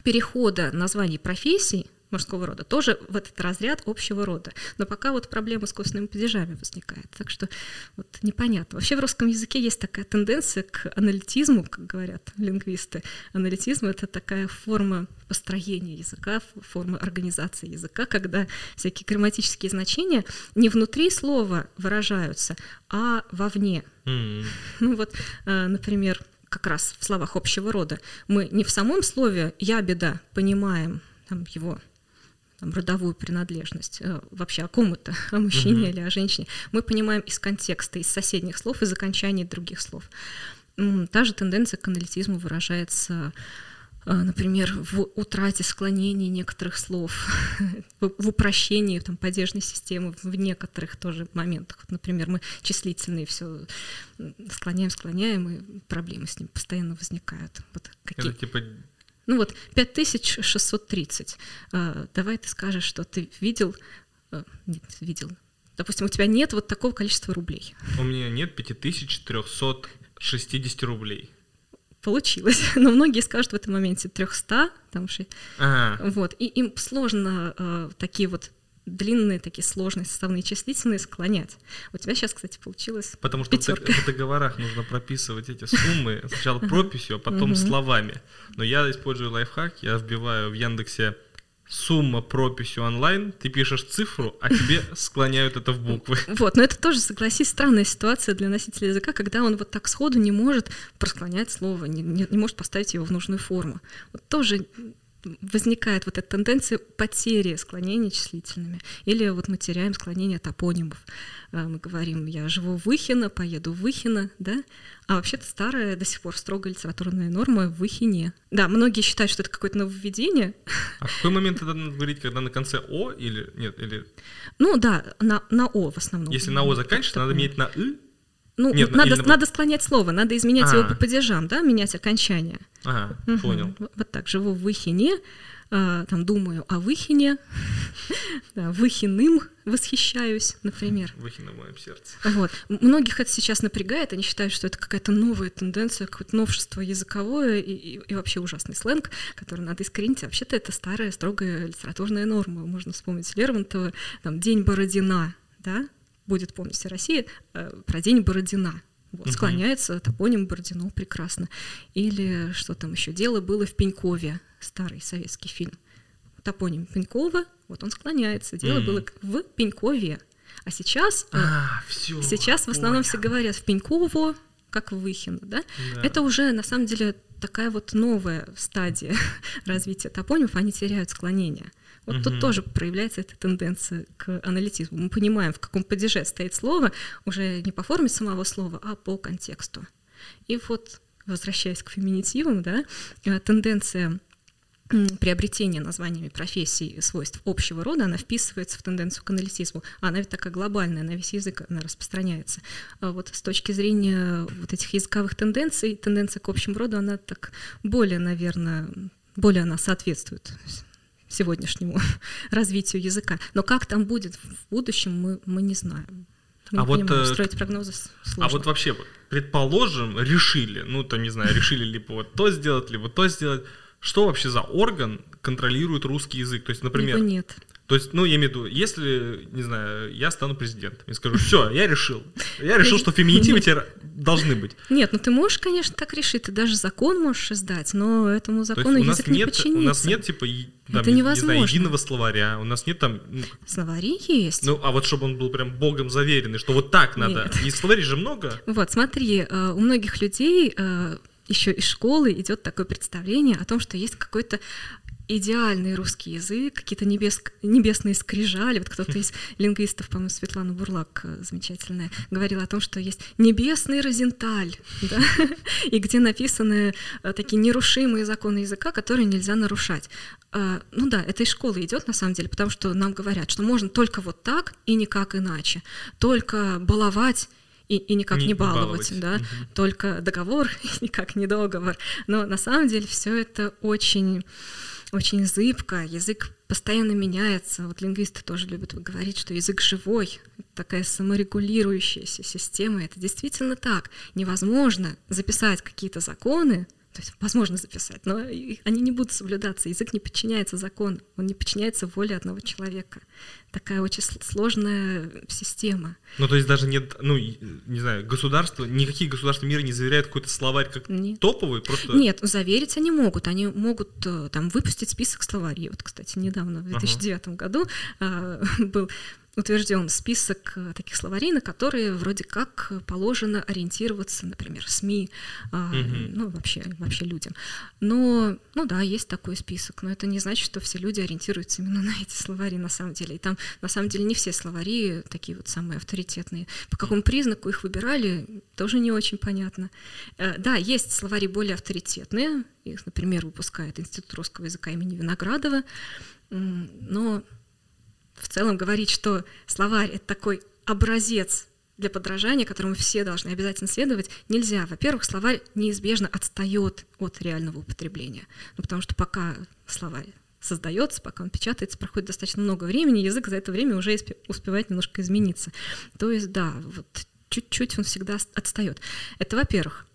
перехода названий профессий мужского рода, тоже в этот разряд общего рода. Но пока вот проблема с костными падежами возникает. Так что вот непонятно. Вообще в русском языке есть такая тенденция к аналитизму, как говорят лингвисты. Аналитизм — это такая форма построения языка, форма организации языка, когда всякие грамматические значения не внутри слова выражаются, а вовне. Mm-hmm. Ну вот, э, например, как раз в словах общего рода мы не в самом слове «я беда» понимаем там, его там, родовую принадлежность, э, вообще о ком это, о мужчине угу. или о женщине, мы понимаем из контекста, из соседних слов, из окончаний других слов. Та же тенденция к аналитизму выражается э, например, в утрате склонений некоторых слов, в упрощении там, падежной системы в некоторых тоже моментах. Вот, например, мы числительные все склоняем, склоняем, и проблемы с ним постоянно возникают. Вот какие... Это типа ну вот 5630. А, давай ты скажешь, что ты видел, а, нет, видел, допустим, у тебя нет вот такого количества рублей. У меня нет 5360 рублей. Получилось. Но многие скажут в этом моменте 300, там, ага. вот, и им сложно э, такие вот длинные такие сложные составные числительные склонять. У тебя сейчас, кстати, получилось Потому что пятерка. в договорах нужно прописывать эти суммы сначала прописью, а потом словами. Но я использую лайфхак, я вбиваю в Яндексе сумма прописью онлайн, ты пишешь цифру, а тебе склоняют это в буквы. Вот, но это тоже, согласись, странная ситуация для носителя языка, когда он вот так сходу не может просклонять слово, не, не, не может поставить его в нужную форму. Вот тоже возникает вот эта тенденция потери склонений числительными. Или вот мы теряем склонение топонимов. А, мы говорим, я живу в Ихино, поеду в Ихино, да? А вообще-то старая до сих пор строгая литературная норма в Ихине. Да, многие считают, что это какое-то нововведение. А в какой момент это надо говорить, когда на конце О или нет? Или... Ну да, на, на О в основном. Если на О заканчивается, надо менять на И? Ну, Нет, надо, или... надо склонять слово, надо изменять а. его по падежам, да, менять окончание. Ага, угу. понял. Вот так, живу в Выхине, а, там думаю о Выхине, да, Выхиным восхищаюсь, например. Выхина в моем сердце. Вот. Многих это сейчас напрягает, они считают, что это какая-то новая тенденция, какое-то новшество языковое и, и, и вообще ужасный сленг, который надо искоренить. А вообще-то это старая, строгая литературная норма. Можно вспомнить Лермонтова, там, «День Бородина», да, будет помнить вся Россия, э, про день Бородина. Вот, склоняется топоним Бородино прекрасно. Или что там еще? Дело было в Пенькове, старый советский фильм. Топоним Пенькова, вот он склоняется. Дело mm. было в Пенькове. А сейчас, э, а, все, сейчас в основном все говорят в Пеньково, как в Выхино, да? да? Это уже на самом деле такая вот новая стадия развития топонимов, они теряют склонение. Вот угу. тут тоже проявляется эта тенденция к аналитизму. Мы понимаем, в каком падеже стоит слово, уже не по форме самого слова, а по контексту. И вот, возвращаясь к феминитивам, да, э, тенденция приобретения названиями профессий свойств общего рода, она вписывается в тенденцию к аналитизму. А она ведь такая глобальная, на весь язык она распространяется. А вот с точки зрения вот этих языковых тенденций, тенденция к общему роду, она так более, наверное, более она соответствует сегодняшнему развитию языка. Но как там будет в будущем, мы, мы не знаем. Мы а не вот понимаем, э, строить прогнозы сложно. А вот вообще, предположим, решили, ну то не знаю, решили либо вот то сделать, либо то сделать. Что вообще за орган контролирует русский язык? То есть, например, Его нет. То есть, ну, я имею в виду, если, не знаю, я стану президентом и скажу, все, я решил. Я решил, что феминитивы теперь должны быть. Нет, ну ты можешь, конечно, так решить, ты даже закон можешь издать, но этому закону язык не подчинится. У нас нет, типа, там, Это невозможно. Не знаю, единого словаря, у нас нет там... Ну, Словари есть. Ну, а вот чтобы он был прям богом заверенный, что вот так надо. Нет. И словарей же много. Вот, смотри, э, у многих людей э, еще из школы идет такое представление о том, что есть какой-то идеальный русский язык, какие-то небес, небесные скрижали. Вот кто-то из лингвистов, по-моему, Светлана Бурлак э, замечательная, говорила о том, что есть небесный Розенталь, да? и где написаны э, такие нерушимые законы языка, которые нельзя нарушать. Э, ну да, это из школы идет на самом деле, потому что нам говорят, что можно только вот так и никак иначе, только баловать и, и никак не, не баловать, баловать. да, угу. только договор и никак не договор. Но на самом деле все это очень очень зыбко, язык постоянно меняется. Вот лингвисты тоже любят говорить, что язык живой, такая саморегулирующаяся система. Это действительно так. Невозможно записать какие-то законы, то есть возможно записать, но они не будут соблюдаться. Язык не подчиняется закону, он не подчиняется воле одного человека. Такая очень сложная система. Ну, то есть даже нет, ну, не знаю, государства, никакие государства мира не заверяют какой-то словарь как нет. топовый, просто... Нет, заверить они могут. Они могут э, там выпустить список словарей. Вот, кстати, недавно, в 2009 ага. году, э, был утвержден список э, таких словарей, на которые вроде как положено ориентироваться, например, СМИ, угу. ну, вообще, вообще людям. Но, ну да, есть такой список, но это не значит, что все люди ориентируются именно на эти словари на самом деле. И там, на самом деле, не все словари такие вот самые авторитетные. По какому признаку их выбирали, тоже не очень понятно. Э, да, есть словари более авторитетные, их, например, выпускает Институт русского языка имени Виноградова, но в целом говорить, что словарь — это такой образец для подражания, которому все должны обязательно следовать, нельзя. Во-первых, словарь неизбежно отстает от реального употребления, ну, потому что пока словарь создается, пока он печатается, проходит достаточно много времени, язык за это время уже успевает немножко измениться. То есть, да, вот чуть-чуть он всегда отстает. Это во-первых.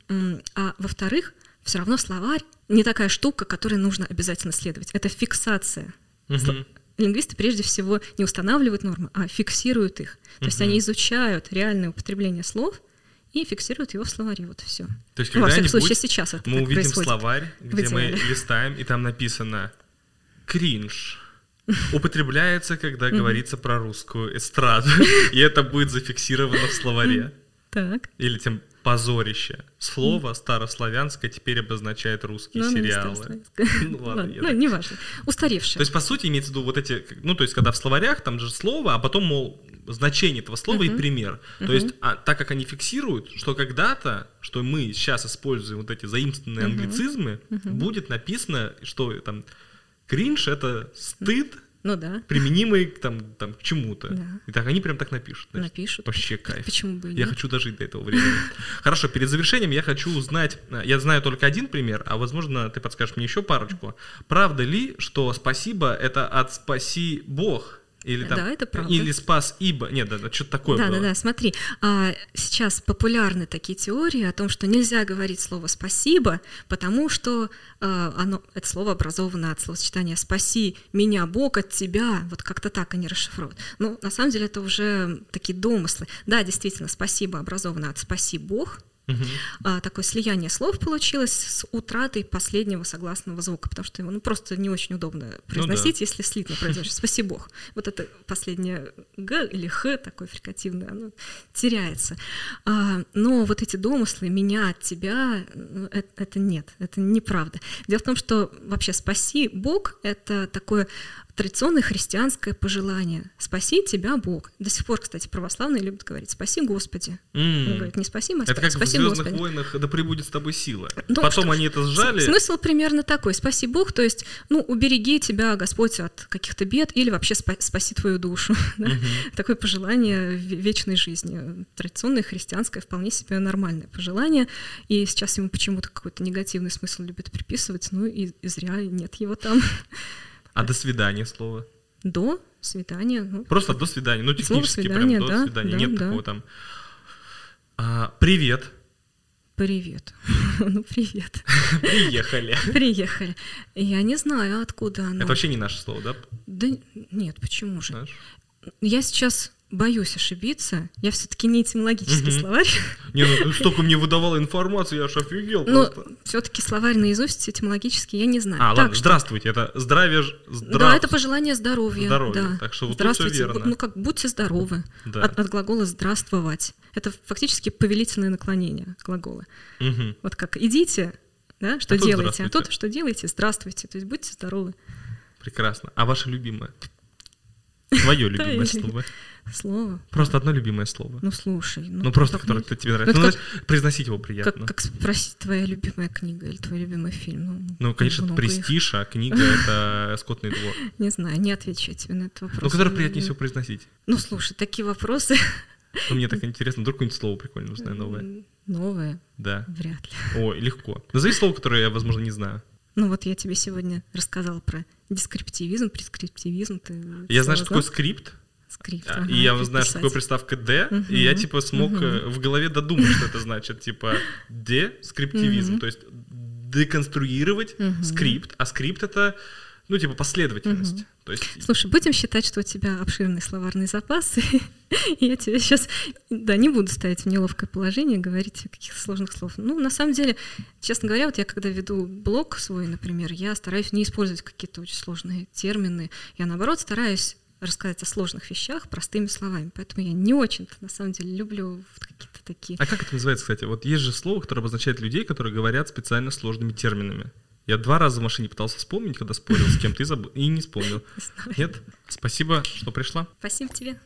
А во-вторых, все равно словарь не такая штука, которой нужно обязательно следовать. Это фиксация. Угу лингвисты прежде всего не устанавливают нормы, а фиксируют их. То есть они изучают реальное употребление слов и фиксируют его в словаре. Вот все. То есть, ну, во всяком случае, сейчас это мы увидим словарь, где мы листаем, и там написано кринж употребляется, когда говорится про русскую эстраду, и это будет зафиксировано в словаре. Так. Или тем позорище. Слово старославянское теперь обозначает русские ну, сериалы. Ну, ладно, ну, не важно. Устаревшее. То есть, по сути, имеется в виду вот эти, ну, то есть, когда в словарях, там же слово, а потом, мол, значение этого слова uh-huh. и пример. Uh-huh. То есть, а, так как они фиксируют, что когда-то, что мы сейчас используем вот эти заимствованные uh-huh. англицизмы, uh-huh. будет написано, что там кринж — это стыд, ну да. применимый там, там, к чему-то. Да. И так они прям так напишут. Значит, напишут. Вообще кайф. Почему бы и Я хочу дожить до этого времени. Хорошо, перед завершением я хочу узнать, я знаю только один пример, а возможно ты подскажешь мне еще парочку. Правда ли, что спасибо это от спаси Бог? Или там, да, это правда. Или спас ибо. Нет, да, да, что-то такое да, было. Да, да, смотри. А, сейчас популярны такие теории о том, что нельзя говорить слово спасибо, потому что а, оно, это слово образовано от словосочетания спаси меня, Бог от тебя. Вот как-то так они расшифровывают. Ну, на самом деле это уже такие домыслы. Да, действительно, спасибо образовано от спаси Бог, Угу. Такое слияние слов получилось с утратой последнего согласного звука, потому что его ну, просто не очень удобно произносить, ну, да. если слитно произносишь. Спаси Бог. Вот это последнее Г или Х такое фрикативное, оно теряется. А, но вот эти домыслы меня от тебя, это, это нет, это неправда. Дело в том, что вообще спаси Бог — это такое традиционное христианское пожелание «Спаси тебя, Бог». До сих пор, кстати, православные любят говорить «Спаси Господи». Mm. Он говорит не «Спаси, а Это как спаси в «Звездных Господи». войнах» «Да пребудет с тобой сила». Ну, Потом что, они это сжали. Смысл примерно такой «Спаси Бог», то есть, ну, убереги тебя, Господь, от каких-то бед или вообще спаси твою душу. Mm-hmm. Такое пожелание вечной жизни. Традиционное христианское, вполне себе нормальное пожелание. И сейчас ему почему-то какой-то негативный смысл любят приписывать, ну и, и зря нет его там. А до свидания слово? До свидания. Ну, Просто до свидания. Ну, технически свидания, прям до да, свидания. Да, Нет да. такого там. А, привет. Привет. ну, привет. Приехали. Приехали. Я не знаю, откуда оно. Это вообще не наше слово, да? Да нет, почему же? Наш? Я сейчас боюсь ошибиться. Я все-таки не этимологический угу. словарь. Не, ну столько мне выдавала информацию, я аж офигел Но все-таки словарь наизусть этимологический я не знаю. А, так ладно, что... здравствуйте, это здравие... Здравствуйте. Да, это пожелание здравия. Здоровья, да. так что вот здравствуйте, все верно. Ну как, будьте здоровы. Да. От, от глагола «здравствовать». Это фактически повелительное наклонение глагола. Мгм. Вот как «идите», да, что А делаете, а тут что делаете, здравствуйте, то есть будьте здоровы. Прекрасно. А ваше любимое? Твое любимое слово. Слово. Просто одно любимое слово. Ну слушай, ну, Ну, просто, которое не- тебе нравится. Ну, Ну, это знаешь, произносить его как, приятно. как спросить твоя любимая книга или твой любимый фильм? Ну, Ну, конечно, это много их. престиж, а книга — это скотный двор. Не знаю, не отвечу тебе на этот вопрос. Ну, который приятнее всего произносить. Ну, слушай, такие вопросы Ну, мне так интересно, вдруг какое-нибудь слово прикольное узнаю новое. м, новые, Да. вряд ли. О, легко. Назови слово, которое я, возможно, не знаю. Ну вот я тебе сегодня рассказала про дескриптивизм, прескриптивизм. Ты Я знаю, что такое скрипт, скрипт. а, ага, и я знаю, что такое приставка «д», и я, типа, смог э, в голове додумать, что это значит. Типа, дескриптивизм, Мгм. то есть деконструировать Мгм. скрипт, а скрипт — это, ну, типа, последовательность. Мгм. То есть Слушай, будем считать, что у тебя обширный словарный запас, и я тебе сейчас, да, не буду ставить в неловкое положение, говорить каких-то сложных слов. Ну, на самом деле, честно говоря, вот я когда веду блог свой, например, я стараюсь не использовать какие-то очень сложные термины. Я, наоборот, стараюсь рассказать о сложных вещах простыми словами. Поэтому я не очень-то, на самом деле, люблю вот какие-то такие... А как это называется, кстати? Вот есть же слово, которое обозначает людей, которые говорят специально сложными терминами. Я два раза в машине пытался вспомнить, когда спорил с кем-то, и, забыл, и не вспомнил. Не. Нет? Спасибо, что пришла. Спасибо тебе.